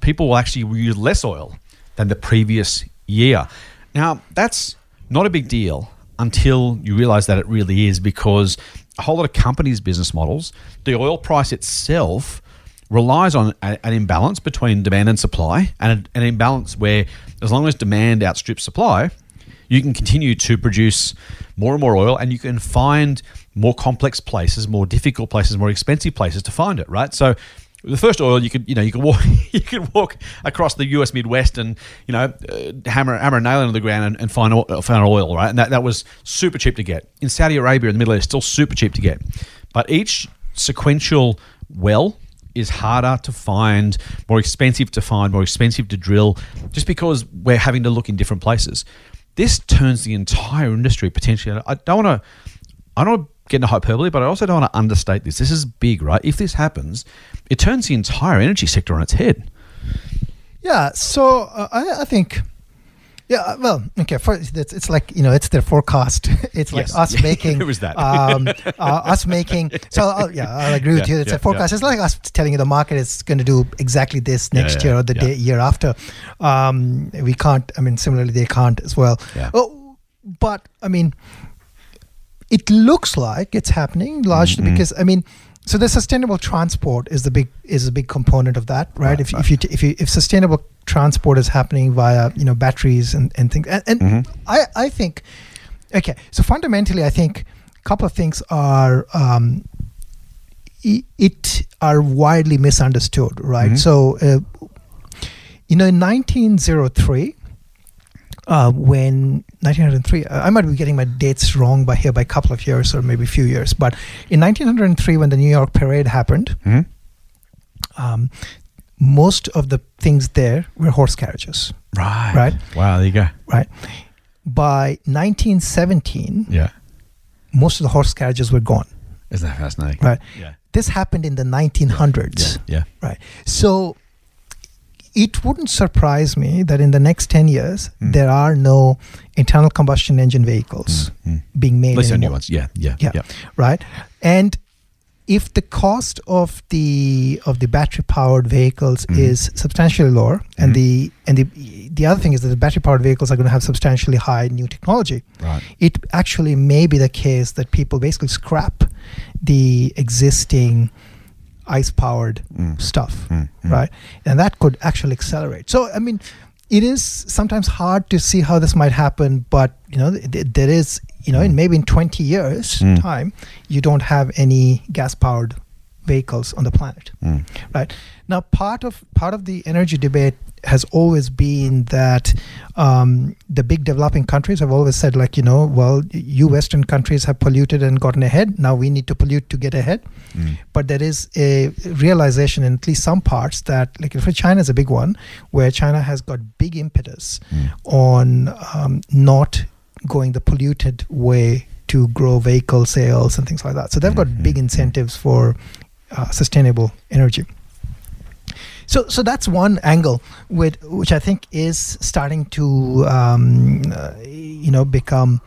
S5: people will actually use less oil than the previous year. Now, that's not a big deal until you realize that it really is because a whole lot of companies' business models, the oil price itself relies on a, an imbalance between demand and supply, and an imbalance where, as long as demand outstrips supply, you can continue to produce more and more oil, and you can find more complex places, more difficult places, more expensive places to find it. Right, so the first oil you could you know you could walk you could walk across the U.S. Midwest and you know uh, hammer hammer a nail into the ground and, and find oil, find oil right? And that, that was super cheap to get. In Saudi Arabia in the Middle East still super cheap to get. But each sequential well is harder to find more expensive to find more expensive to drill just because we're having to look in different places. This turns the entire industry potentially. I don't want to I don't get into hyperbole but I also don't want to understate this this is big right if this happens it turns the entire energy sector on its head.
S6: Yeah, so uh, I, I, think, yeah, uh, well, okay, first, it's, it's like you know, it's their forecast. It's like
S5: Yes.
S6: us making.
S5: it was that.
S6: um, uh, us making. So uh, yeah, I agree with
S5: Yeah,
S6: you. It's
S5: yeah,
S6: a forecast.
S5: yeah.
S6: It's like us telling you the market is going to do exactly this next year or the day, year after. Um, we can't. I mean, similarly, they can't as well.
S5: Yeah.
S6: Oh, but I mean, it looks like it's happening largely
S5: Mm-hmm.
S6: because I mean, so the sustainable transport is the big is a big component of that, right?
S5: Right,
S6: if,
S5: right.
S6: if you t- if you if sustainable transport is happening via you know batteries and and things, and, and
S5: Mm-hmm.
S6: I I think okay, so fundamentally, I think a couple of things are. Um, it are widely misunderstood, right?
S5: Mhm.
S6: So, uh, you know, in 1903, uh, when 1903, uh, I might be getting my dates wrong by here by a couple of years or maybe a few years, but in 1903, when the New York Parade happened,
S5: Mhm.
S6: um, most of the things there were horse carriages,
S5: Right.
S6: Right.
S5: Wow. There you go.
S6: right? By 1917,
S5: Yeah.
S6: most of the horse carriages were gone,
S5: Isn't that fascinating?
S6: right?
S5: Yeah.
S6: This happened in the 1900s.
S5: Yeah. Yeah.
S6: Right. So it wouldn't surprise me that in the next 10 years,
S5: Mm.
S6: there are no internal combustion engine vehicles
S5: Mm.
S6: being made
S5: the new ones. Yeah. Yeah.
S6: Yeah.
S5: Yeah.
S6: Right. And if the cost of the of the battery powered vehicles
S5: Mhm.
S6: is substantially lower and
S5: Mhm.
S6: the and the the other thing is that the battery powered vehicles are going to have substantially high new technology
S5: Right.
S6: it actually may be the case that people basically scrap the existing ice powered
S5: Mm.
S6: stuff
S5: Mm. Mm.
S6: right and that could actually accelerate so i mean it is sometimes hard to see how this might happen but you know th- th- there is you know in maybe in 20 years
S5: Mm.
S6: time you don't have any gas powered vehicles on the planet
S5: Mm.
S6: right now part of part of the energy debate has always been that um, the big developing countries have always said like you know well you western countries have polluted and gotten ahead now we need to pollute to get ahead
S5: Mm.
S6: but there is a realization in at least some parts that like for china is a big one where china has got big impetus
S5: Mm.
S6: on um, not going the polluted way to grow vehicle sales and things like that. So they've got
S5: Mhm.
S6: big incentives for uh, sustainable energy. So, so that's one angle with which I think is starting to, um, uh, you know, become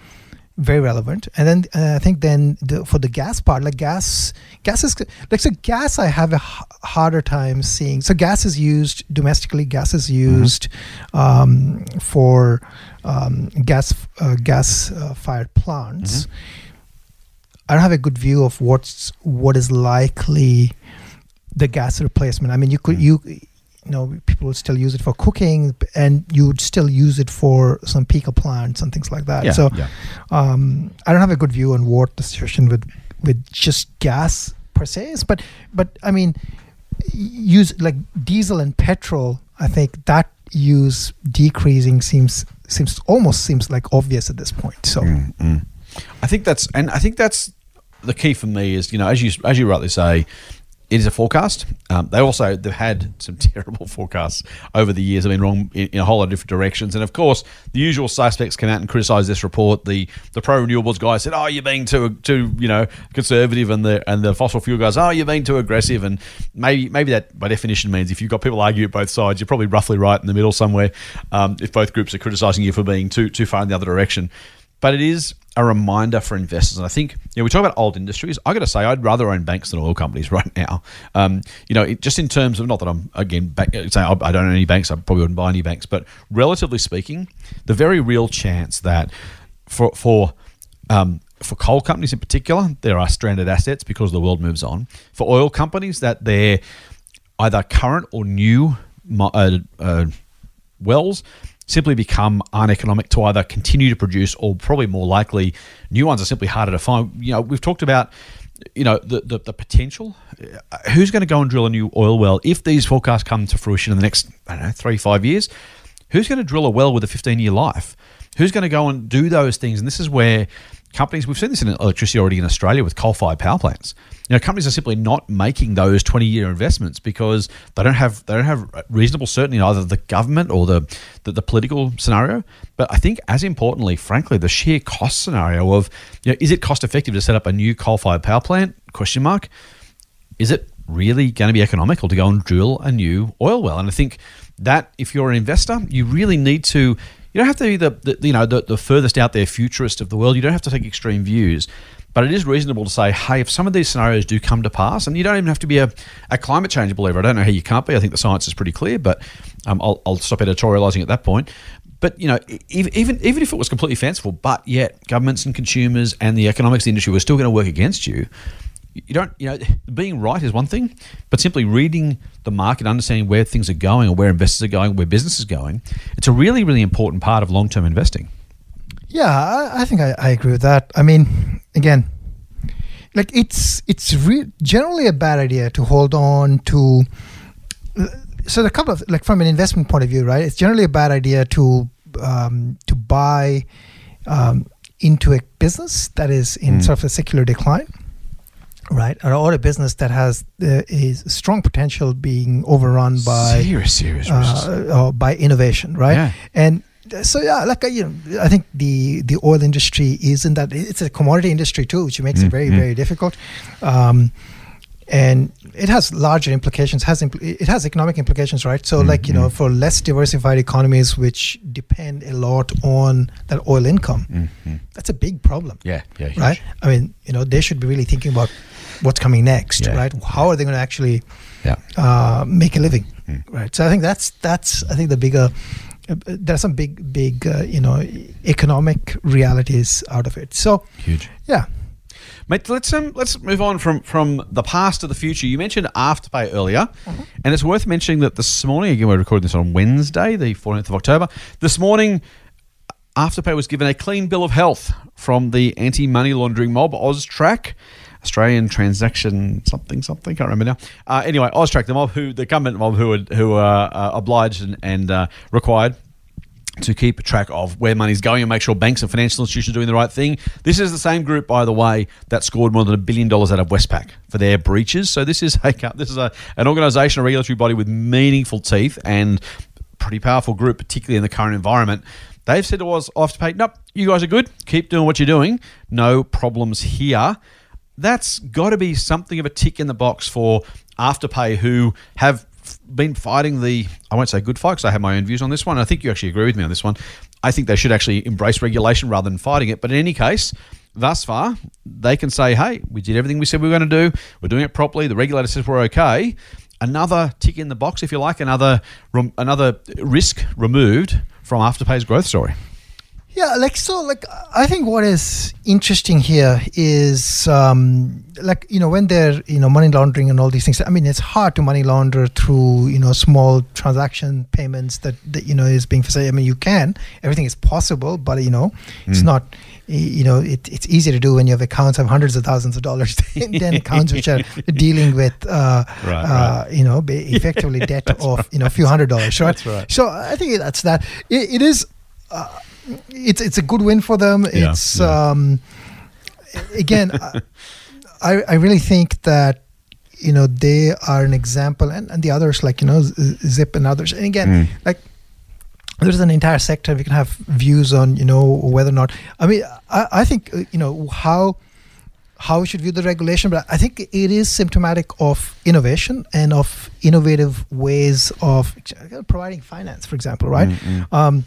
S6: very relevant. And then uh, I think then the, for the gas part, like gas, gas is like so gas. I have a h- harder time seeing. So gas is used domestically. Gas is used um, for um, gas uh, gas uh, fired plants. I don't have a good view of what's what is likely the gas replacement. I mean, you could you you know people would still use it for cooking, and you would still use it for some peaker plants and things like that.
S5: Yeah.
S6: So
S5: yeah.
S6: um, I don't have a good view on what the situation with with just gas per se is, but but I mean, use like diesel and petrol. I think that use decreasing seems seems almost seems like obvious at this point. So
S5: I think that's and I think that's the key for me is you know as you as you rightly say, it is a forecast. Um, they also they've had some terrible forecasts over the years. I've been wrong in, in a whole lot of different directions, and of course the usual suspects came out and criticised this report. The the pro renewables guys said, "Oh, you're being too too you know conservative," and the and the fossil fuel guys, "Oh, you're being too aggressive." And maybe maybe that by definition means if you've got people arguing both sides, you're probably roughly right in the middle somewhere. Um, if both groups are criticising you for being too too far in the other direction, but it is a reminder for investors. And I think, you know, we talk about old industries. I got to say, I'd rather own banks than oil companies right now. Um, you know, it, just in terms of, not that I'm, again, back, saying I don't own any banks, I probably wouldn't buy any banks, but relatively speaking, the very real chance that for, for, um, for coal companies in particular, there are stranded assets because the world moves on. For oil companies, that they're either current or new uh, uh, wells simply become uneconomic to either continue to produce or probably more likely new ones are simply harder to find. You know, we've talked about you know the, the, the potential. Uh, who's going to go and drill a new oil well? If these forecasts come to fruition in the next I don't know three five years who's going to drill a well with a 15 year life? Who's going to go and do those things? And this is where companies we've seen this in electricity already in Australia with coal fired power plants you know companies are simply not making those 20 year investments because they don't have they don't have reasonable certainty in either the government or the, the the political scenario but I think as importantly frankly the sheer cost scenario of you know is it cost effective to set up a new coal fired power plant question mark is it really going to be economical to go and drill a new oil well? And I think that if you're an investor, you really need to. You don't have to be the, the you know the, the furthest out there futurist of the world. You don't have to take extreme views, but it is reasonable to say, hey, if some of these scenarios do come to pass, and you don't even have to be a, a climate change believer. I don't know how you can't be. I think the science is pretty clear, but um, I'll, I'll stop editorializing at that point. But you know, even even if it was completely fanciful, but yet governments and consumers and the economics of the industry were still going to work against you you don't you know being right is one thing but simply reading the market understanding where things are going or where investors are going where business is going it's a really really important part of long-term investing
S6: Yeah, I, I think I, I agree with that. I mean, again, like it's it's re- generally a bad idea to hold on to. So the couple of like from an investment point of view, right? It's generally a bad idea to um, to buy um, into a business that is in sort of a secular decline, right? Or, a business that has uh, is strong potential being overrun by
S5: serious serious
S6: uh, uh, by innovation, right?
S5: Yeah.
S6: And uh, so yeah, like uh, you know, I think the the oil industry is in that it's a commodity industry too, which makes it very
S5: Mhm.
S6: very difficult. Um, and it has larger implications. Has impl- it has economic implications, right? So, like you know, for less diversified economies which depend a lot on that oil income,
S5: Mhm.
S6: that's a big problem
S5: yeah yeah huge.
S6: right? I mean, you know, they should be really thinking about what's coming next,
S5: Yeah.
S6: right? How are they going to actually
S5: yeah
S6: uh, make a living,
S5: Hmm.
S6: right? So I think that's that's I think the bigger. Uh, there are some big big uh, you know economic realities out of it. So
S5: huge
S6: yeah,
S5: Mate, let's um, let's move on from from the past to the future. You mentioned Afterpay earlier, and it's worth mentioning that this morning, again, we're recording this on Wednesday, the 14th of October. This morning, Afterpay was given a clean bill of health from the anti-money laundering mob AUSTRAC. Australian transaction something something can't remember now. Uh, anyway, AUSTRAC, the mob who the government mob who are, who are uh, obliged and, and uh, required to keep track of where money's going and make sure banks and financial institutions are doing the right thing. This is the same group, by the way, that scored more than a billion dollars out of Westpac for their breaches. So this is a this is a, an organisation, a regulatory body with meaningful teeth and pretty powerful group, particularly in the current environment. They've said to us Afterpay, nope, you guys are good. Keep doing what you're doing. No problems here. That's got to be something of a tick in the box for Afterpay, who have been fighting the I won't say good fight because I have my own views on this one. I think you actually agree with me on this one. I think they should actually embrace regulation rather than fighting it. But in any case, thus far, they can say, "Hey, we did everything we said we were going to do. We're doing it properly. The regulator says we're okay." Another tick in the box, if you like, another another risk removed from Afterpay's growth story.
S6: Yeah, like so, like I think what is interesting here is um, like you know when they're you know money laundering and all these things. I mean, it's hard to money launder through you know small transaction payments that, that you know is being facilitated. I mean, you can everything is possible, but you know it's
S5: Mm.
S6: not. You know, it, it's easy to do when you have accounts of hundreds of thousands of dollars than accounts which are dealing with, uh,
S5: Right,
S6: uh, you know, effectively debt of you know a few hundred dollars. Right?
S5: Right.
S6: So I think that's that. It, it is. Uh, it's it's a good win for them.
S5: Yeah,
S6: it's
S5: yeah.
S6: um, again, I I really think that you know they are an example, and, and the others like you know Zip and others. And again,
S5: Mm.
S6: like there's an entire sector we can have views on you know whether or not. I mean, I I think uh, you know how how we should view the regulation, but I think it is symptomatic of innovation and of innovative ways of providing finance, for example, right?
S5: Mm, mm.
S6: Um,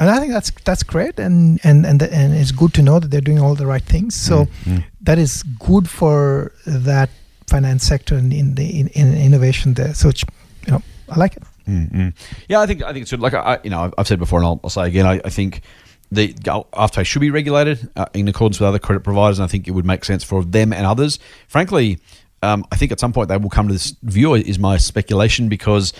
S6: and I think that's that's great, and and and and it's good to know that they're doing all the right things. So
S5: Mm, mm.
S6: that is good for that finance sector and in the in, in innovation there. So it's, you know, I like it.
S5: Mm-mm. Yeah, I think I think it's good. Like I, you know, I've- I've said before, and I'll, I'll say again. I, I think the Afterpay should be regulated uh, in accordance with other credit providers, and I think it would make sense for them and others. Frankly, um, I think at some point they will come to this view. Is my speculation because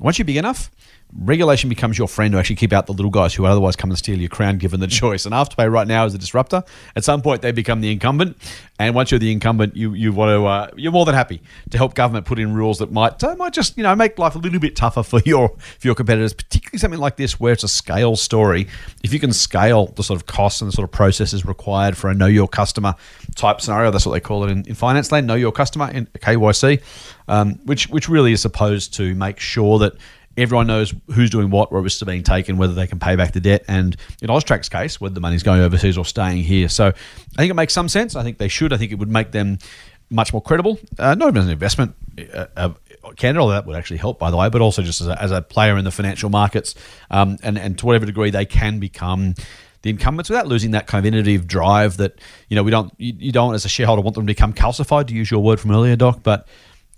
S5: once you're big enough. Regulation becomes your friend to actually keep out the little guys who would otherwise come and steal your crown given the choice. And Afterpay right now is a disruptor. At some point, they become the incumbent. And once you're the incumbent, you, you want to, uh, you're more than happy to help government put in rules that might, uh, might just, you know, make life a little bit tougher for your, for your competitors, particularly something like this where it's a scale story. If you can scale the sort of costs and the sort of processes required for a know your customer type scenario, that's what they call it in, in finance land, know your customer in KYC, um, which, which really is supposed to make sure that everyone knows who's doing what, where risks are being taken, whether they can pay back the debt, and in AUSTRAC's case, whether the money's going overseas or staying here. So I think it makes some sense. I think they should. I think it would make them much more credible, uh, not even as an investment uh, uh, candidate, although that would actually help, by the way, but also just as a, as a player in the financial markets, um, and, and to whatever degree they can become the incumbents without losing that kind of innovative drive that you know we don't you, you don't as a shareholder want them to become calcified to use your word from earlier doc but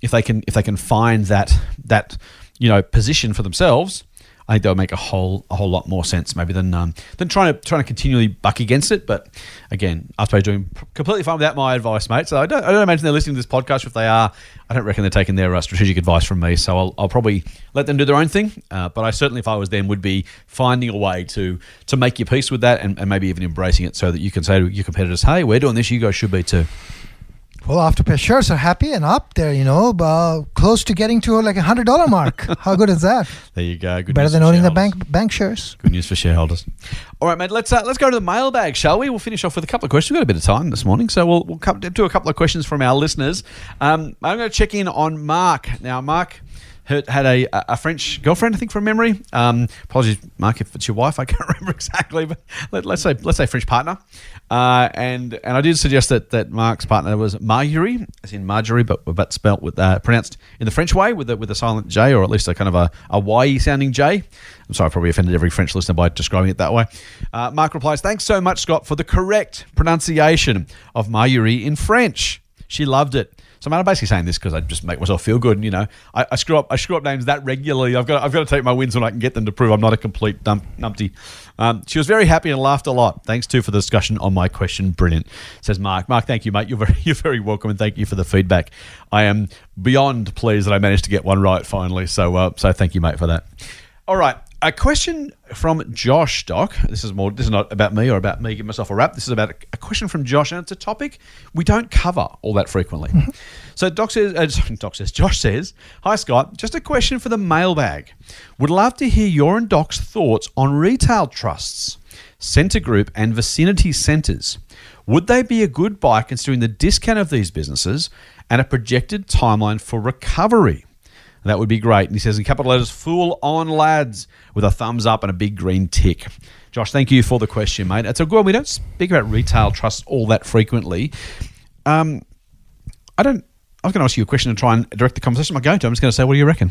S5: if they can if they can find that that you know position for themselves I think that would make a whole a whole lot more sense maybe than um, than trying to trying to continually buck against it. But again, Afterpay doing completely fine without my advice, mate. So I don't, I don't imagine they're listening to this podcast. If they are, I don't reckon they're taking their uh, strategic advice from me. So I'll, I'll probably let them do their own thing. Uh, but I certainly, if I was them, would be finding a way to to make your peace with that and, and maybe even embracing it so that you can say to your competitors, "Hey, we're doing this. You guys should be too."
S6: Well, Afterpay shares are happy and up there, you know, uh, close to getting to like a hundred dollar mark. How good is that?
S5: There you go. Good
S6: Better
S5: news
S6: than owning the bank bank shares.
S5: Good news for shareholders. All right, mate. Let's uh, let's go to the mailbag, shall we? We'll finish off with a couple of questions. We've got a bit of time this morning, so we'll we'll come, do a couple of questions from our listeners. Um, I'm going to check in on Mark now. Mark had a, a French girlfriend, I think, from memory. Um, apologies, Mark, if it's your wife, I can't remember exactly, but let, let's say let's say French partner. Uh, and and I did suggest that that Mark's partner was Marjorie, as in Marjorie, but but spelt with uh, pronounced in the French way with a, with a silent J, or at least a kind of a, a Y sounding J. I'm sorry, I probably offended every French listener by describing it that way. Uh, Mark replies, "Thanks so much, Scott, for the correct pronunciation of Marjorie in French. She loved it." So I'm basically saying this because I just make myself feel good. And, you know, I, I screw up. I screw up names that regularly. I've got I've got to take my wins when I can get them to prove I'm not a complete dump, numpty. Um, she was very happy and laughed a lot. Thanks too for the discussion on my question. Brilliant, says Mark. Mark, thank you, mate. You're very you're very welcome, and thank you for the feedback. I am beyond pleased that I managed to get one right finally. So uh, so thank you, mate, for that. All right. A question from Josh, Doc. This is more. This is not about me or about me giving myself a rap. This is about a, a question from Josh, and it's a topic we don't cover all that frequently. so Doc says, uh, Doc says, Josh says, "Hi Scott, just a question for the mailbag. Would love to hear your and Doc's thoughts on retail trusts, Scentre Group, and vicinity centres. Would they be a good buy considering the discount of these businesses and a projected timeline for recovery?" That would be great. And he says in capital letters, "Fool on lads, with a thumbs up and a big green tick. Josh, thank you for the question, mate. It's a good one. We don't speak about retail trusts all that frequently. Um, I don't. I was going to ask you a question and try and direct the conversation. I'm going to. I'm just going to say, what do you reckon?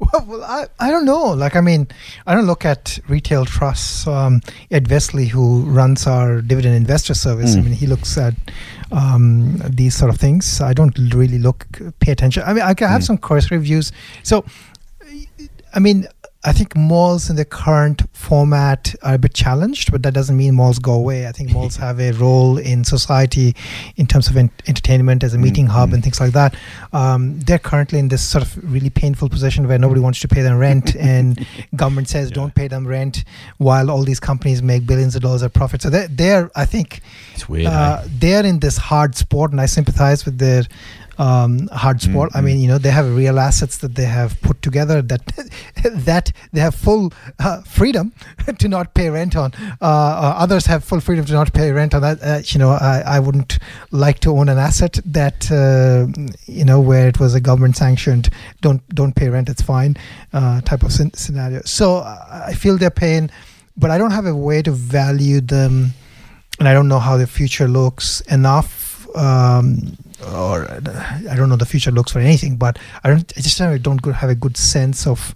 S6: Well, well I, I don't know. Like, I mean, I don't look at retail trusts. Um, Ed Vesely, who runs our dividend investor service, I
S5: Mm.
S6: mean, he looks at um, these sort of things. I don't really look, pay attention. I mean, I can have
S5: Mm.
S6: some course reviews. So, I mean, I think malls in the current format are a bit challenged, but that doesn't mean malls go away. I think malls have a role in society in terms of en- entertainment as a meeting hub
S5: Mm-hmm.
S6: and things like that. Um, they're currently in this sort of really painful position where nobody wants to pay them rent, and government says
S5: Yeah.
S6: don't pay them rent, while all these companies make billions of dollars of profit. So they're, they're I think,
S5: weird.
S6: uh,
S5: eh?
S6: they're in this hard sport, and I sympathize with their um, hard sport. I
S5: Mhm.
S6: mean, you know, they have real assets that they have put together that that they have full uh, freedom to not pay rent on. Uh, uh, others have full freedom to not pay rent on that. Uh, you know, I, I wouldn't like to own an asset that uh, you know where it was a government sanctioned don't don't pay rent, it's fine uh, type of scen- scenario. So I feel their pain, but I don't have a way to value them and I don't know how the future looks enough. Um, or uh, I don't know the future looks for anything, but I don't. I just don't don't have a good sense of,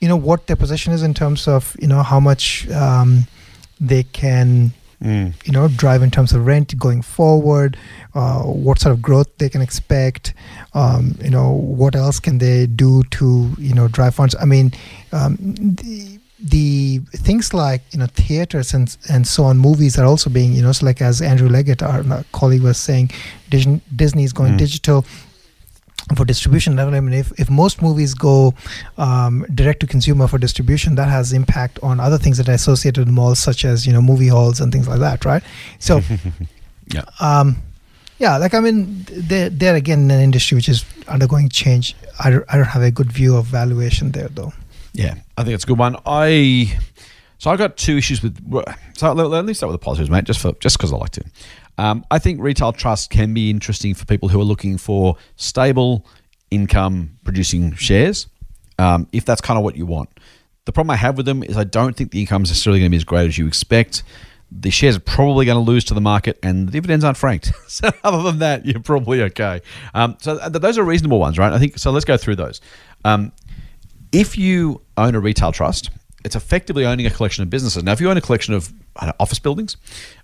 S6: you know, what their position is in terms of you know how much um, they can
S5: Mm.
S6: you know drive in terms of rent going forward uh, what sort of growth they can expect um, you know what else can they do to you know drive funds i mean um, the, the things like you know theaters and and so on movies are also being you know so like as andrew legget our colleague was saying Disney, disney is going
S5: Mm.
S6: digital for distribution level. I mean, if, if most movies go um, direct to consumer for distribution, that has impact on other things that are associated with malls, such as you know movie halls and things like that, right? So,
S5: Yeah.
S6: um, yeah, like I mean, they're, they're again an industry which is undergoing change. I I don't have a good view of valuation there, though.
S5: Yeah, I think it's a good one. I so I got two issues with. So let, me start with the positives, mate. Just for just because I like to. Um, I think retail trust can be interesting for people who are looking for stable income producing shares. Um, if that's kind of what you want. The problem I have with them is I don't think the income is necessarily going to be as great as you expect. The shares are probably going to lose to the market, and the dividends aren't franked. so other than that, you're probably okay. Um, so th- those are reasonable ones, right? I think so. Let's go through those. Um, if you own a retail trust, it's effectively owning a collection of businesses. Now, if you own a collection of know, office buildings,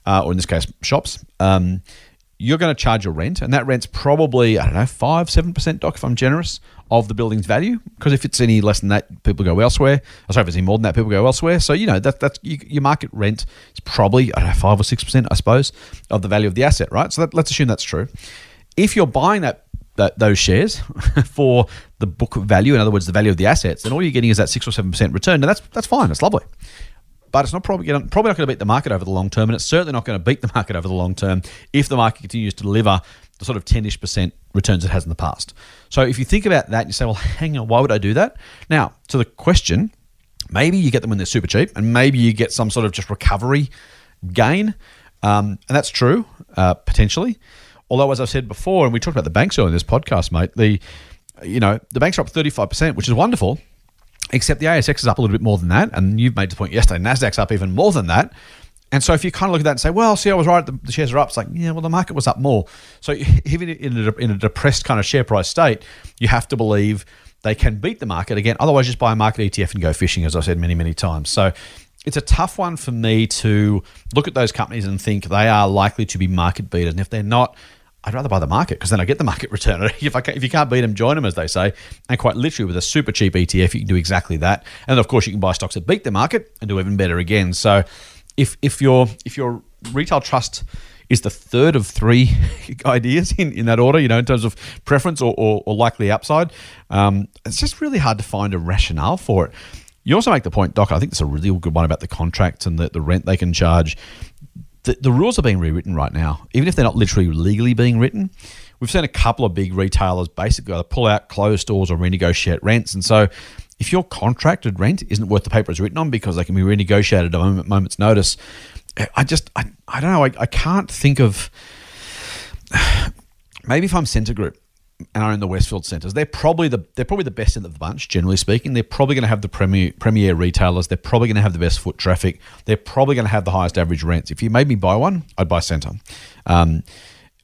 S5: uh, or in this case, shops, um, you're going to charge a rent, and that rent's probably I don't know five, seven percent, doc, if I'm generous, of the building's value. Because if it's any less than that, people go elsewhere. Or sorry, if it's any more than that, people go elsewhere. So you know that that's you, your market rent is probably I don't know five or six percent, I suppose, of the value of the asset, right? So that, let's assume that's true. If you're buying that that, those shares for the book value, in other words, the value of the assets, then all you're getting is that six or seven percent return. Now that's that's fine, that's lovely, but it's not probably probably not going to beat the market over the long term, and it's certainly not going to beat the market over the long term if the market continues to deliver the sort of ten-ish percent returns it has in the past. So if you think about that, and you say, well, hang on, why would I do that? Now to the question, maybe you get them when they're super cheap, and maybe you get some sort of just recovery gain, um, and that's true uh, potentially. Although, as I've said before, and we talked about the banks earlier in this podcast, mate, the you know the banks are up thirty five percent, which is wonderful. Except the ASX is up a little bit more than that, and you've made the point yesterday. Nasdaq's up even more than that. And so, if you kind of look at that and say, "Well, see, I was right. The, the shares are up," it's like, yeah, well, the market was up more. So, even in a, in a depressed kind of share price state, you have to believe they can beat the market again. Otherwise, just buy a market ETF and go fishing, as I've said many, many times. So, it's a tough one for me to look at those companies and think they are likely to be market beaters. And if they're not, I'd rather buy the market because then I get the market return. If I can, if you can't beat them, join them, as they say. And quite literally, with a super cheap ETF, you can do exactly that. And of course, you can buy stocks that beat the market and do even better again. So, if if your if your retail trust is the third of three ideas in, in that order, you know, in terms of preference or, or, or likely upside, um, it's just really hard to find a rationale for it. You also make the point, Doc, I think it's a really good one about the contracts and the, the rent they can charge. The, the rules are being rewritten right now, even if they're not literally legally being written. We've seen a couple of big retailers basically either pull out, close stores, or renegotiate rents. And so, if your contracted rent isn't worth the paper it's written on because they can be renegotiated at a moment, moment's notice, I just, I, I don't know, I, I can't think of. Maybe if I'm Scentre Group and I own the Westfield centres, they're probably the they're probably the best of the bunch, generally speaking. They're probably going to have the premier premier retailers. They're probably going to have the best foot traffic. They're probably going to have the highest average rents. If you made me buy one, I'd buy Scentre. Um,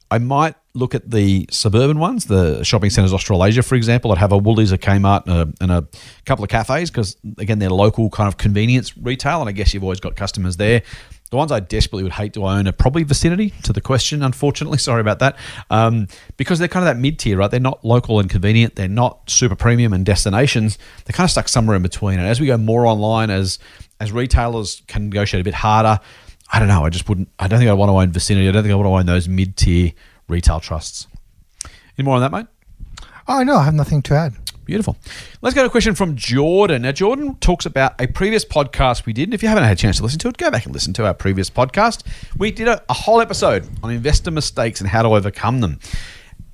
S5: I might look at the suburban ones, the shopping centres Australasia, for example. I'd have a Woolies, a Kmart, and a, and a couple of cafes because again they're local kind of convenience retail, and I guess you've always got customers there. The ones I desperately would hate to own are probably Vicinity. To the question, unfortunately, sorry about that, um, because they're kind of that mid tier, right? They're not local and convenient. They're not super premium and destinations. They're kind of stuck somewhere in between. And as we go more online, as as retailers can negotiate a bit harder, I don't know. I just wouldn't. I don't think I want to own Vicinity. I don't think I want to own those mid tier retail trusts. Any more on that, mate?
S6: Oh, no, I have nothing to add.
S5: Beautiful. Let's go to a question from Jordan. Now, Jordan talks about a previous podcast we did. And if you haven't had a chance to listen to it, go back and listen to our previous podcast. We did a, a whole episode on investor mistakes and how to overcome them.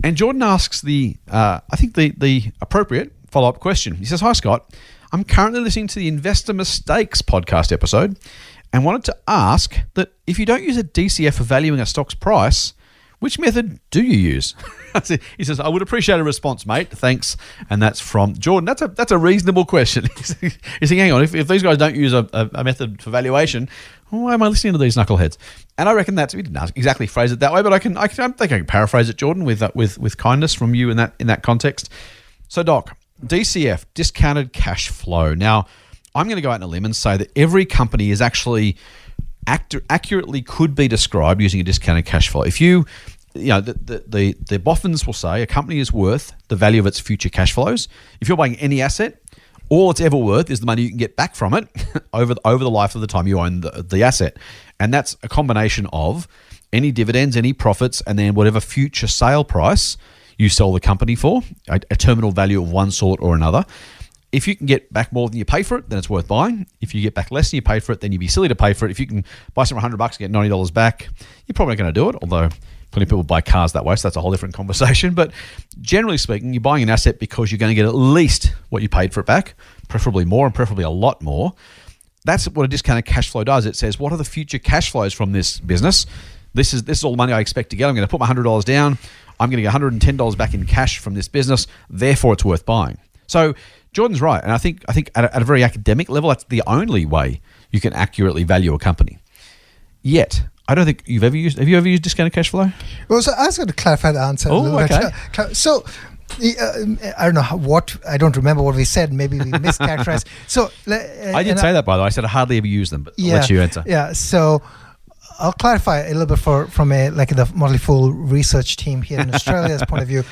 S5: And Jordan asks the, uh, I think, the, the appropriate follow up question. He says, Hi, Scott. I'm currently listening to the Investor Mistakes podcast episode and wanted to ask that if you don't use a DCF for valuing a stock's price, which method do you use? he says, I would appreciate a response, mate. Thanks. And that's from Jordan. That's a that's a reasonable question. He's saying, hang on, if, if these guys don't use a, a, a method for valuation, why am I listening to these knuckleheads? And I reckon that's we didn't exactly phrase it that way, but I can I, can, I think I can paraphrase it, Jordan, with uh, with with kindness from you in that in that context. So, Doc, DCF, discounted cash flow. Now, I'm going to go out on a limb and say that every company is actually act- accurately could be described using a discounted cash flow. If you you know, the, the, the, the Boffins will say a company is worth the value of its future cash flows. If you're buying any asset, all it's ever worth is the money you can get back from it over the, over the life of the time you own the, the asset. And that's a combination of any dividends, any profits, and then whatever future sale price you sell the company for, a, a terminal value of one sort or another. If you can get back more than you pay for it, then it's worth buying. If you get back less than you pay for it, then you'd be silly to pay for it. If you can buy some 100 bucks and get $90 back, you're probably going to do it, although plenty of people buy cars that way, so that's a whole different conversation. But generally speaking, you're buying an asset because you're going to get at least what you paid for it back, preferably more and preferably a lot more. That's what a discounted cash flow does. It says, what are the future cash flows from this business? This is this is all the money I expect to get. I'm going to put my hundred dollars down. I'm going to get 110 dollars back in cash from this business. Therefore, it's worth buying. So Jordan's right, and I think I think at a, at a very academic level, that's the only way you can accurately value a company. Yet, I don't think you've ever used. Have you ever used discounted cash flow?
S6: Well, so I was going to clarify the answer.
S5: Oh,
S6: bit.
S5: okay.
S6: So, uh, I don't know how, what. I don't remember what we said. Maybe we mischaracterized. so uh,
S5: I did say that by the way. I said I hardly ever use them, but
S6: Yeah,
S5: I'll let you answer.
S6: Yeah. So. I'll clarify a little bit for from a like the Motley Fool research team here in Australia's point of view.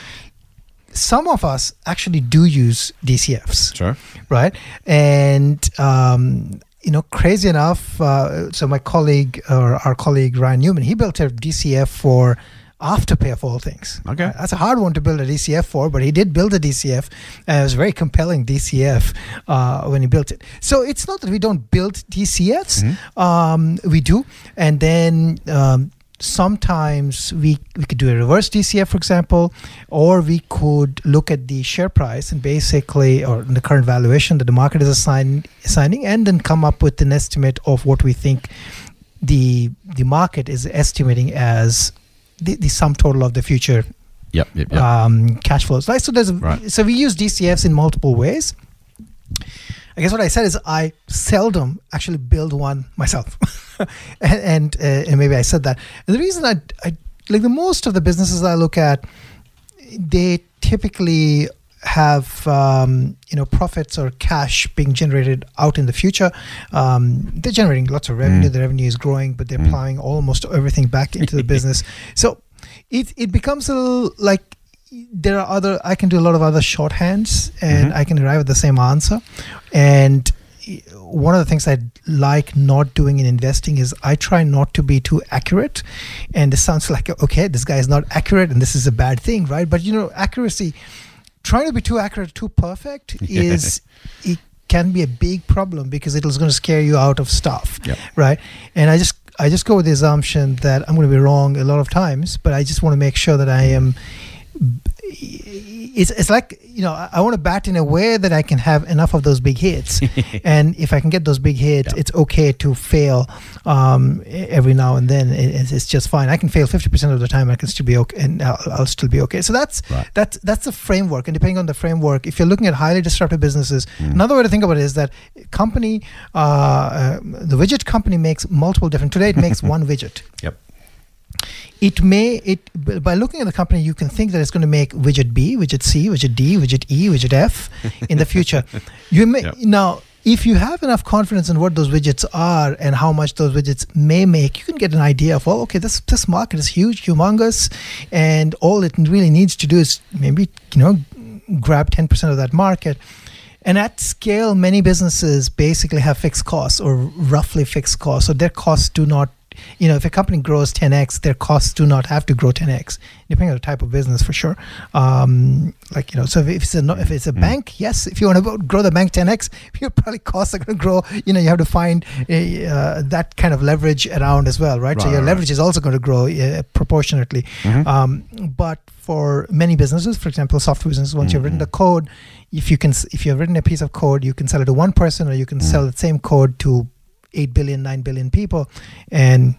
S6: Some of us actually do use DCFs
S5: Sure.
S6: right? And um, you know, crazy enough, uh, so my colleague or our colleague Ryan Newman, he built a DCF for Afterpay of all things.
S5: Okay.
S6: that's a hard one to build a DCF for, but he did build a DCF, and it was a very compelling DCF uh, when he built it. So it's not that we don't build DCFs, um, we do, and then. Um, sometimes we, we could do a reverse DCF, for example, or we could look at the share price and basically, or the current valuation that the market is assign, assigning, and then come up with an estimate of what we think the the market is estimating as the, the sum total of the future
S5: Yep. Yep. yep.
S6: um, cash flows. Right. So there's a,
S5: Right.
S6: so we use DCFs in multiple ways. I guess what I said is I seldom actually build one myself, and and, uh, and maybe I said that. And the reason I, I like the most of the businesses I look at, they typically have um, you know profits or cash being generated out in the future. Um, they're generating lots of revenue.
S5: Mm.
S6: The revenue is growing, but they're
S5: Mm.
S6: plowing almost everything back into the business. So it it becomes a little like there are other I can do a lot of other shorthands and
S5: Mhm.
S6: I can arrive at the same answer. And one of the things I like not doing in investing is I try not to be too accurate. And this sounds like okay, this guy is not accurate and this is a bad thing, right? But you know, accuracy trying to be too accurate, too perfect is it can be a big problem because it is going to scare you out of stuff
S5: Yep.
S6: right? And I just I just go with the assumption that I'm going to be wrong a lot of times, but I just want to make sure that I am. It's it's like you know I, I want to bat in a way that I can have enough of those big hits, and if I can get those big hits,
S5: Yeah.
S6: it's okay to fail um, every now and then. It- it's, it's just fine. I can fail fifty percent of the time. I can still be okay, and I'll, I'll still be okay. So that's
S5: Right.
S6: that's that's the framework. And depending on the framework, if you're looking at highly disruptive businesses,
S5: Mm.
S6: another way to think about it is that company, uh, uh, the widget company makes multiple different. Today, it makes one widget.
S5: Yep.
S6: It may it by looking at the company, you can think that it's going to make widget B, widget C, widget D, widget E, widget F in the future. You may
S5: Yep.
S6: now. if you have enough confidence in what those widgets are and how much those widgets may make, you can get an idea of well, okay, this this market is huge, humongous, and all it really needs to do is maybe you know grab ten percent of that market. And at scale, many businesses basically have fixed costs or roughly fixed costs, so their costs do not you know, if a company grows 10x, their costs do not have to grow 10x, depending on the type of business for sure. Um, like you know, so if it's a if it's a mm. bank, yes, if you want to grow the bank 10x, your probably costs are going to grow. You know, you have to find a, uh, that kind of leverage around as well, right? right so your right. leverage is also going to grow uh, proportionately. Mm-hmm. Um, but for many businesses, for example, software businesses, once mm-hmm. you've written the mm-hmm. code, if you can, if you've written a piece of code, you can sell it to one person, or you can mm-hmm. sell the same code to 8 billion 9 billion people and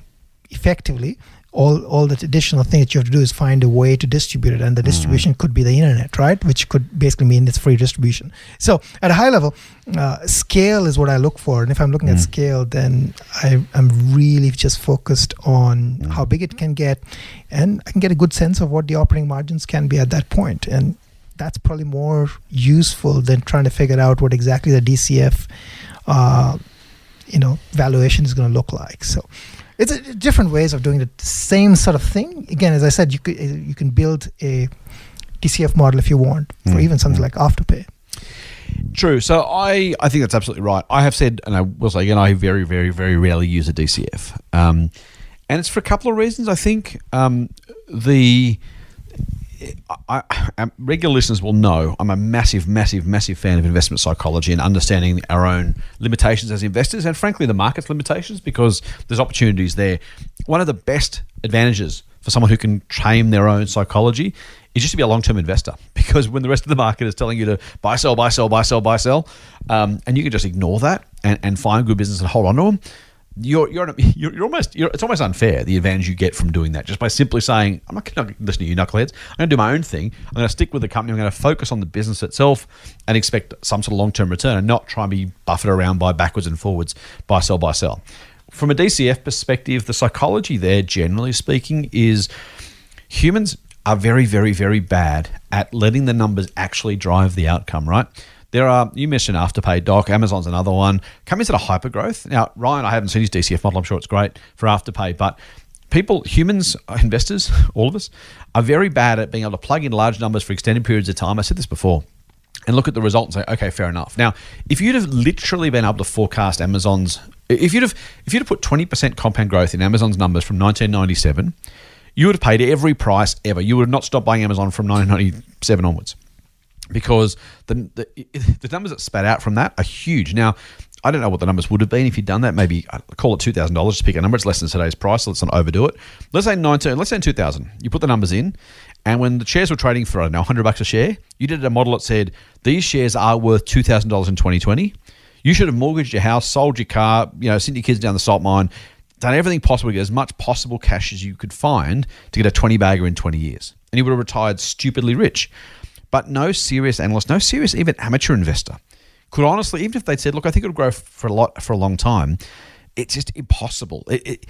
S6: effectively all all the additional thing that you have to do is find a way to distribute it and the mm-hmm. distribution mm-hmm. could be the internet right which could basically mean it's free distribution so at a high level uh, scale is what i look for and if i'm looking mm-hmm. at mm. scale then I, am really just focused on mm-hmm. how big it can get and i can get a good sense of what the operating margins can be at that point and that's probably more useful than trying to figure out what exactly the dcf uh, you know valuation is going to look like so it's a, different ways of doing the same sort of thing again as i said you could you can build a dcf model if you want for mm. even something mm. like afterpay
S5: True. So I, I think that's absolutely right. I have said, and I will say again, I very, very, very rarely use a DCF, um, and it's for a couple of reasons. I think um, the I, I, regular listeners will know I'm a massive, massive, massive fan of investment psychology and understanding our own limitations as investors and, frankly, the market's limitations because there's opportunities there. One of the best advantages for someone who can tame their own psychology is just to be a long term investor because when the rest of the market is telling you to buy, sell, buy, sell, buy, sell, buy, sell, um, and you can just ignore that and, and find good business and hold on to them you're you're you're, you're almost you're, it's almost unfair the advantage you get from doing that just by simply saying I'm not going to listen to you knuckleheads. I'm going to do my own thing. I'm going to stick with the company. I'm going to focus on the business itself and expect some sort of long term return and not try and be buffeted around by backwards and forwards, buy sell buy sell. From a DCF perspective, the psychology there, generally speaking, is humans are very very very bad at letting the numbers actually drive the outcome. Right there are, you mentioned Afterpay, Doc, Amazon's another one. Companies that are hyper growth. Now, Ryan, I haven't seen his DCF model. I'm sure it's great for Afterpay, but people, humans, investors, all of us, are very bad at being able to plug in large numbers for extended periods of time. I said this before. And look at the result and say, okay, fair enough. Now, if you'd have literally been able to forecast Amazon's, if you'd have, if you'd have put 20% compound growth in Amazon's numbers from 1997, you would have paid every price ever. You would have not stopped buying Amazon from 1997 onwards because the, the, the numbers that spat out from that are huge. Now, I don't know what the numbers would have been if you'd done that. Maybe uh, call it two thousand dollars to pick a number. It's less than today's price, so let's not overdo it. Let's say nineteen. Let's say two thousand. You put the numbers in, and when the shares were trading for I don't know hundred bucks a share, you did a model that said these shares are worth two thousand dollars in twenty twenty. You should have mortgaged your house, sold your car, you know, sent your kids down the salt mine, done everything possible to get as much possible cash as you could find to get a twenty bagger in twenty years, and you would have retired stupidly rich. But no serious analyst, no serious even amateur investor could honestly, even if they'd said, look, I think it'll grow for a lot for a long time, it's just impossible. It, it,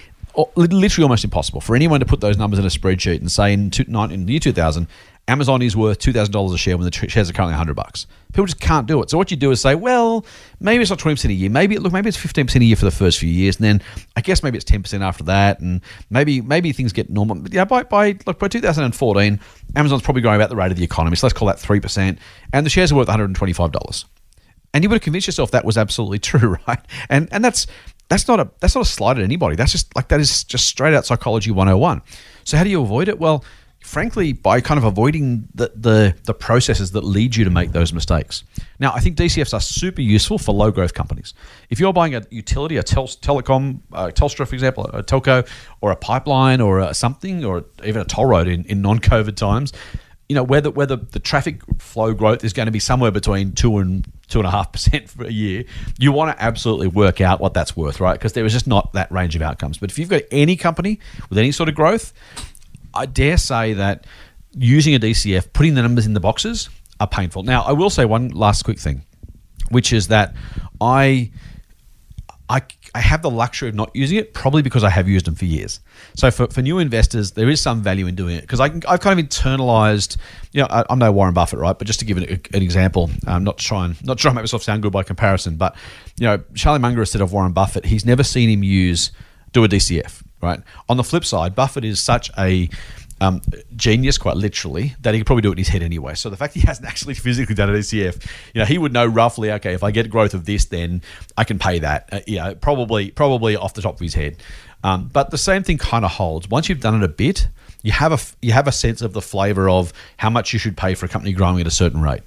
S5: literally almost impossible for anyone to put those numbers in a spreadsheet and say in, two, in the year 2000, Amazon is worth two thousand dollars a share when the shares are currently hundred bucks. People just can't do it. So what you do is say, well, maybe it's not twenty percent a year. Maybe look, maybe it's fifteen percent a year for the first few years, and then I guess maybe it's ten percent after that, and maybe maybe things get normal. But yeah, by by look by 2014, Amazon's probably growing about the rate of the economy. So let's call that three percent, and the shares are worth one hundred and twenty five dollars. And you would have convinced yourself that was absolutely true, right? And and that's that's not a that's not a slight at anybody. That's just like that is just straight out psychology 101. So how do you avoid it? Well, frankly, by kind of avoiding the, the, the processes that lead you to make those mistakes. Now, I think DCFs are super useful for low growth companies. If you're buying a utility, a tel- telecom, uh, Telstra, for example, a telco, or a pipeline, or a something, or even a toll road in, in non COVID times, you know whether whether the traffic flow growth is going to be somewhere between two and two and a half percent for a year, you want to absolutely work out what that's worth, right? Because there is just not that range of outcomes. But if you've got any company with any sort of growth, I dare say that using a DCF, putting the numbers in the boxes are painful. Now, I will say one last quick thing, which is that I I, I have the luxury of not using it, probably because I have used them for years. So for, for new investors, there is some value in doing it because I've kind of internalized. You know, I, I'm no Warren Buffett, right? But just to give it a, an example, I'm not trying not to make myself sound good by comparison, but you know, Charlie Munger said of Warren Buffett, he's never seen him use do a DCF, right? On the flip side, Buffett is such a um, genius, quite literally, that he could probably do it in his head anyway. So the fact he hasn't actually physically done an DCF, you know, he would know roughly, okay, if I get growth of this, then I can pay that. Uh, you know, probably, probably off the top of his head. Um, but the same thing kind of holds. Once you've done it a bit, you have a you have a sense of the flavor of how much you should pay for a company growing at a certain rate.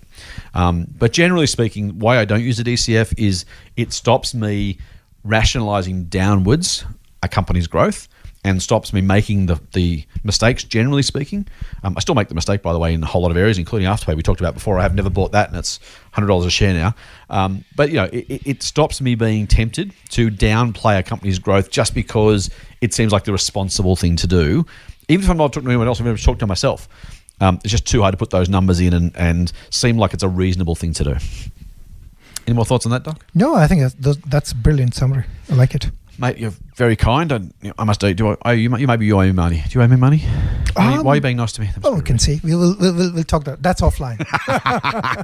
S5: Um, but generally speaking, why I don't use a DCF is it stops me rationalizing downwards a company's growth and stops me making the, the mistakes, generally speaking. Um, I still make the mistake, by the way, in a whole lot of areas, including Afterpay we talked about before. I have never bought that, and it's $100 a share now. Um, but, you know, it, it stops me being tempted to downplay a company's growth just because it seems like the responsible thing to do. Even if I'm not talking to anyone else, I'm going to talk to myself. Um, it's just too hard to put those numbers in and, and seem like it's a reasonable thing to do. Any more thoughts on that, Doc?
S6: No, I think that's, that's brilliant summary. I like it.
S5: Mate, you're very kind. And you know, I must do. Do I? Oh, you, you maybe you owe me money. Do you owe me money? Why,
S6: Um,
S5: why are you being nice to me?
S6: Oh, we can see. We will. We'll, we'll, we'll talk that. That's offline.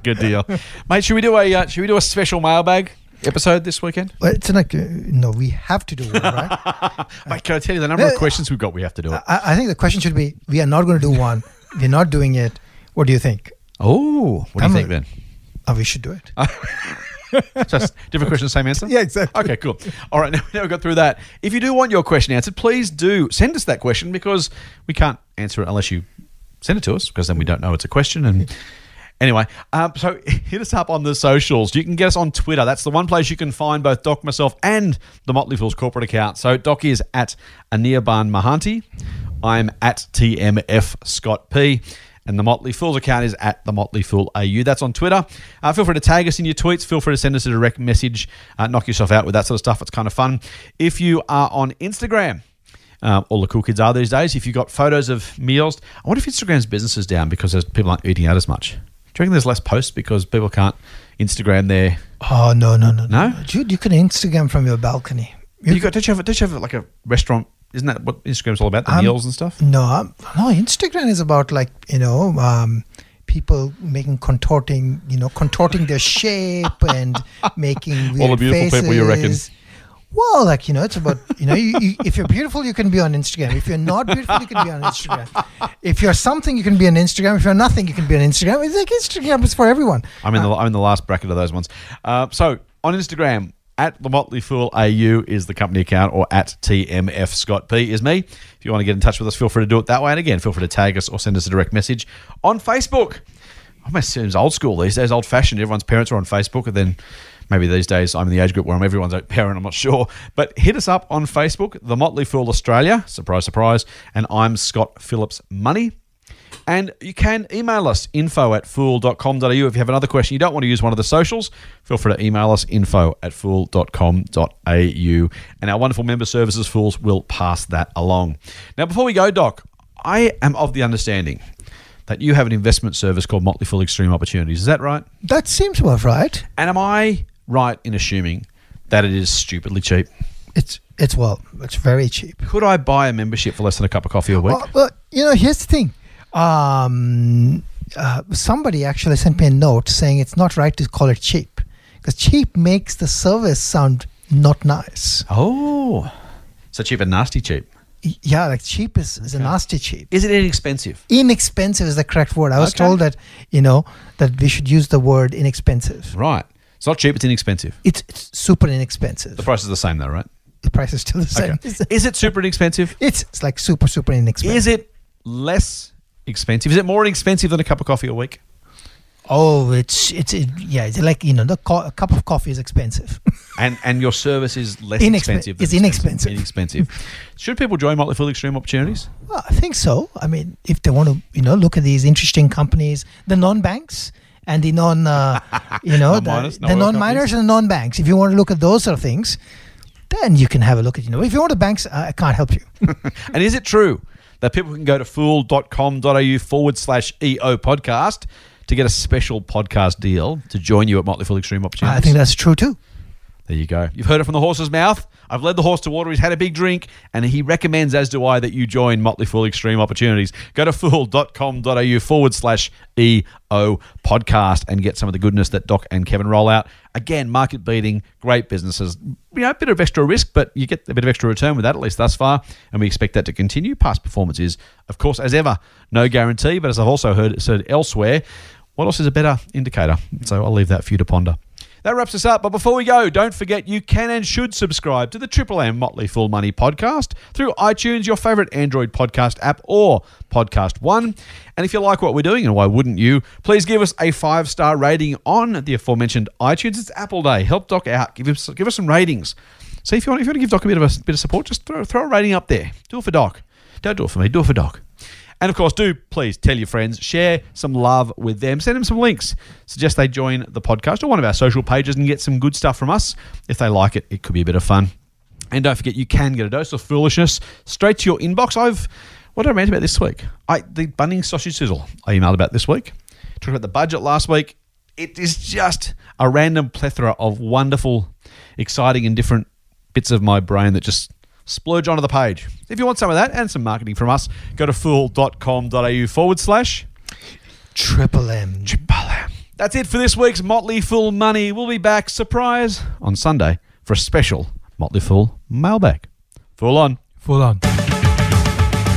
S5: Good deal, mate. Should we do a uh, Should we do a special mailbag episode this weekend?
S6: Well, it's like uh, no, we have to do one, right?
S5: Mate, can I tell you the number of
S6: Uh,
S5: questions we've got? We have to do it.
S6: I, I think the question should be: We are not going to do one. We're not doing it. What do you think?
S5: Oh, what do you think
S6: a-
S5: then?
S6: Oh, we should do it.
S5: Just different question, same answer.
S6: Yeah, exactly.
S5: Okay, cool. All right, now, now we've got through that. If you do want your question answered, please do send us that question because we can't answer it unless you send it to us because then we don't know it's a question. And anyway, um, so hit us up on the socials. You can get us on Twitter. That's the one place you can find both Doc, myself, and the Motley Fools corporate account. So Doc is at Anirban Mahanti. I'm at TMF Scott P. And the Motley Fools account is at the Motley Fool AU. That's on Twitter. Uh, feel free to tag us in your tweets. Feel free to send us a direct message. Uh, knock yourself out with that sort of stuff. It's kind of fun. If you are on Instagram, um, all the cool kids are these days. If you've got photos of meals, I wonder if Instagram's business is down because there's, people aren't eating out as much. Do you reckon there's less posts because people can't Instagram their?
S6: Oh no, no, no,
S5: No? no?
S6: dude! You can Instagram from your balcony.
S5: You got? Don't you have? Don't you have like a restaurant? Isn't that what Instagram's all about? The
S6: Um,
S5: meals and stuff.
S6: No, um, no. Instagram is about like you know, um, people making contorting, you know, contorting their shape and making weird
S5: All the beautiful
S6: faces.
S5: people, you reckon?
S6: Well, like you know, it's about you know, you, you, if you're beautiful, you can be on Instagram. If you're not beautiful, you can be on Instagram. If you're something, you can be on Instagram. If you're nothing, you can be on Instagram. It's like Instagram is for everyone.
S5: I'm in the I'm in the last bracket of those ones. Uh, so on Instagram, at the Motley Fool AU is the company account, or at TMF Scott P is me. If you want to get in touch with us, feel free to do it that way. And again, feel free to tag us or send us a direct message on Facebook. Oh, Almost seems old school these days, old fashioned. Everyone's parents are on Facebook, and then maybe these days I'm in the age group where I'm everyone's parent. I'm not sure, but hit us up on Facebook, the Motley Fool Australia. Surprise, surprise. And I'm Scott Phillips Money. And you can email us info at fool.com.au. If you have another question, you don't want to use one of the socials, feel free to email us info at fool.com.au. And our wonderful member services fools will pass that along. Now, before we go, Doc, I am of the understanding that you have an investment service called Motley Fool Extreme Opportunities. Is that right?
S6: That seems about right.
S5: And am I right in assuming that it is stupidly cheap?
S6: It's it's well, it's very cheap.
S5: Could I buy a membership for less than a cup of coffee a week?
S6: Well, well, you know, here's the thing. Um, uh, somebody actually sent me a note saying it's not right to call it cheap because cheap makes the service sound not nice.
S5: Oh, so cheap and nasty cheap.
S6: Yeah, like cheap is, is a nasty cheap.
S5: Is it inexpensive?
S6: Inexpensive is the correct word. I was
S5: Okay.
S6: told that you know that we should use the word inexpensive.
S5: Right. It's not cheap, it's inexpensive.
S6: It's, it's super inexpensive.
S5: The price is the same though, right?
S6: The price is still the same.
S5: Okay. Is it super inexpensive?
S6: It's, it's like super super inexpensive.
S5: Is it less expensive? Is it more expensive than a cup of coffee a week?
S6: Oh, it's it's it, yeah. It's like you know, the co- a cup of coffee is expensive.
S5: And and your service is less
S6: Inexpen-
S5: expensive.
S6: it's inexpensive.
S5: Inexpensive. Should people join Motley Fool Extreme Opportunities?
S6: Well, I think so. I mean, if they want to, you know, look at these interesting companies, the non-banks and the non, uh, you know, the,
S5: Non-miners,
S6: the non-miners
S5: companies.
S6: and the non-banks. If you want to look at those sort of things, then you can have a look at, you know, if you want the banks, I can't help you.
S5: And is it true that people can go to fool.com.au forward slash EO podcast to get a special podcast deal to join you at Motley Fool Extreme Opportunities?
S6: I think that's true too.
S5: There you go. You've heard it from the horse's mouth. I've led the horse to water. He's had a big drink, and he recommends, as do I, that you join Motley Fool Extreme Opportunities. Go to fool.com.au forward slash EO podcast and get some of the goodness that Doc and Kevin roll out. Again, market beating, great businesses. You know, a bit of extra risk, but you get a bit of extra return with that, at least thus far, and we expect that to continue. Past performance is, of course, as ever, no guarantee, but as I've also heard said elsewhere, what else is a better indicator? So I'll leave that for you to ponder. That wraps us up. But before we go, don't forget you can and should subscribe to the Triple M Motley Fool Money podcast through iTunes, your favorite Android podcast app, or Podcast One. And if you like what we're doing, and why wouldn't you, please give us a five star rating on the aforementioned iTunes. It's Apple Day. Help Doc out. Give us give us some ratings. See if you want if you want to give Doc a bit of a bit of support, just throw throw a rating up there. Do it for Doc. Don't do it for me. Do it for Doc. And of course, do please tell your friends, share some love with them, send them some links. Suggest they join the podcast or one of our social pages and get some good stuff from us. If they like it, it could be a bit of fun. And don't forget, you can get a dose of foolishness straight to your inbox. I've what did I rant about this week? I the Bunnings sausage sizzle I emailed about this week. Talked about the budget last week. It is just a random plethora of wonderful, exciting, and different bits of my brain that just splurge onto the page. If you want some of that and some marketing from us, go to fool.com.au forward slash
S6: Triple M.
S5: Triple M. That's it for this week's Motley Fool Money. We'll be back, surprise, on Sunday for a special Motley Fool mailbag. Full on.
S6: Full on.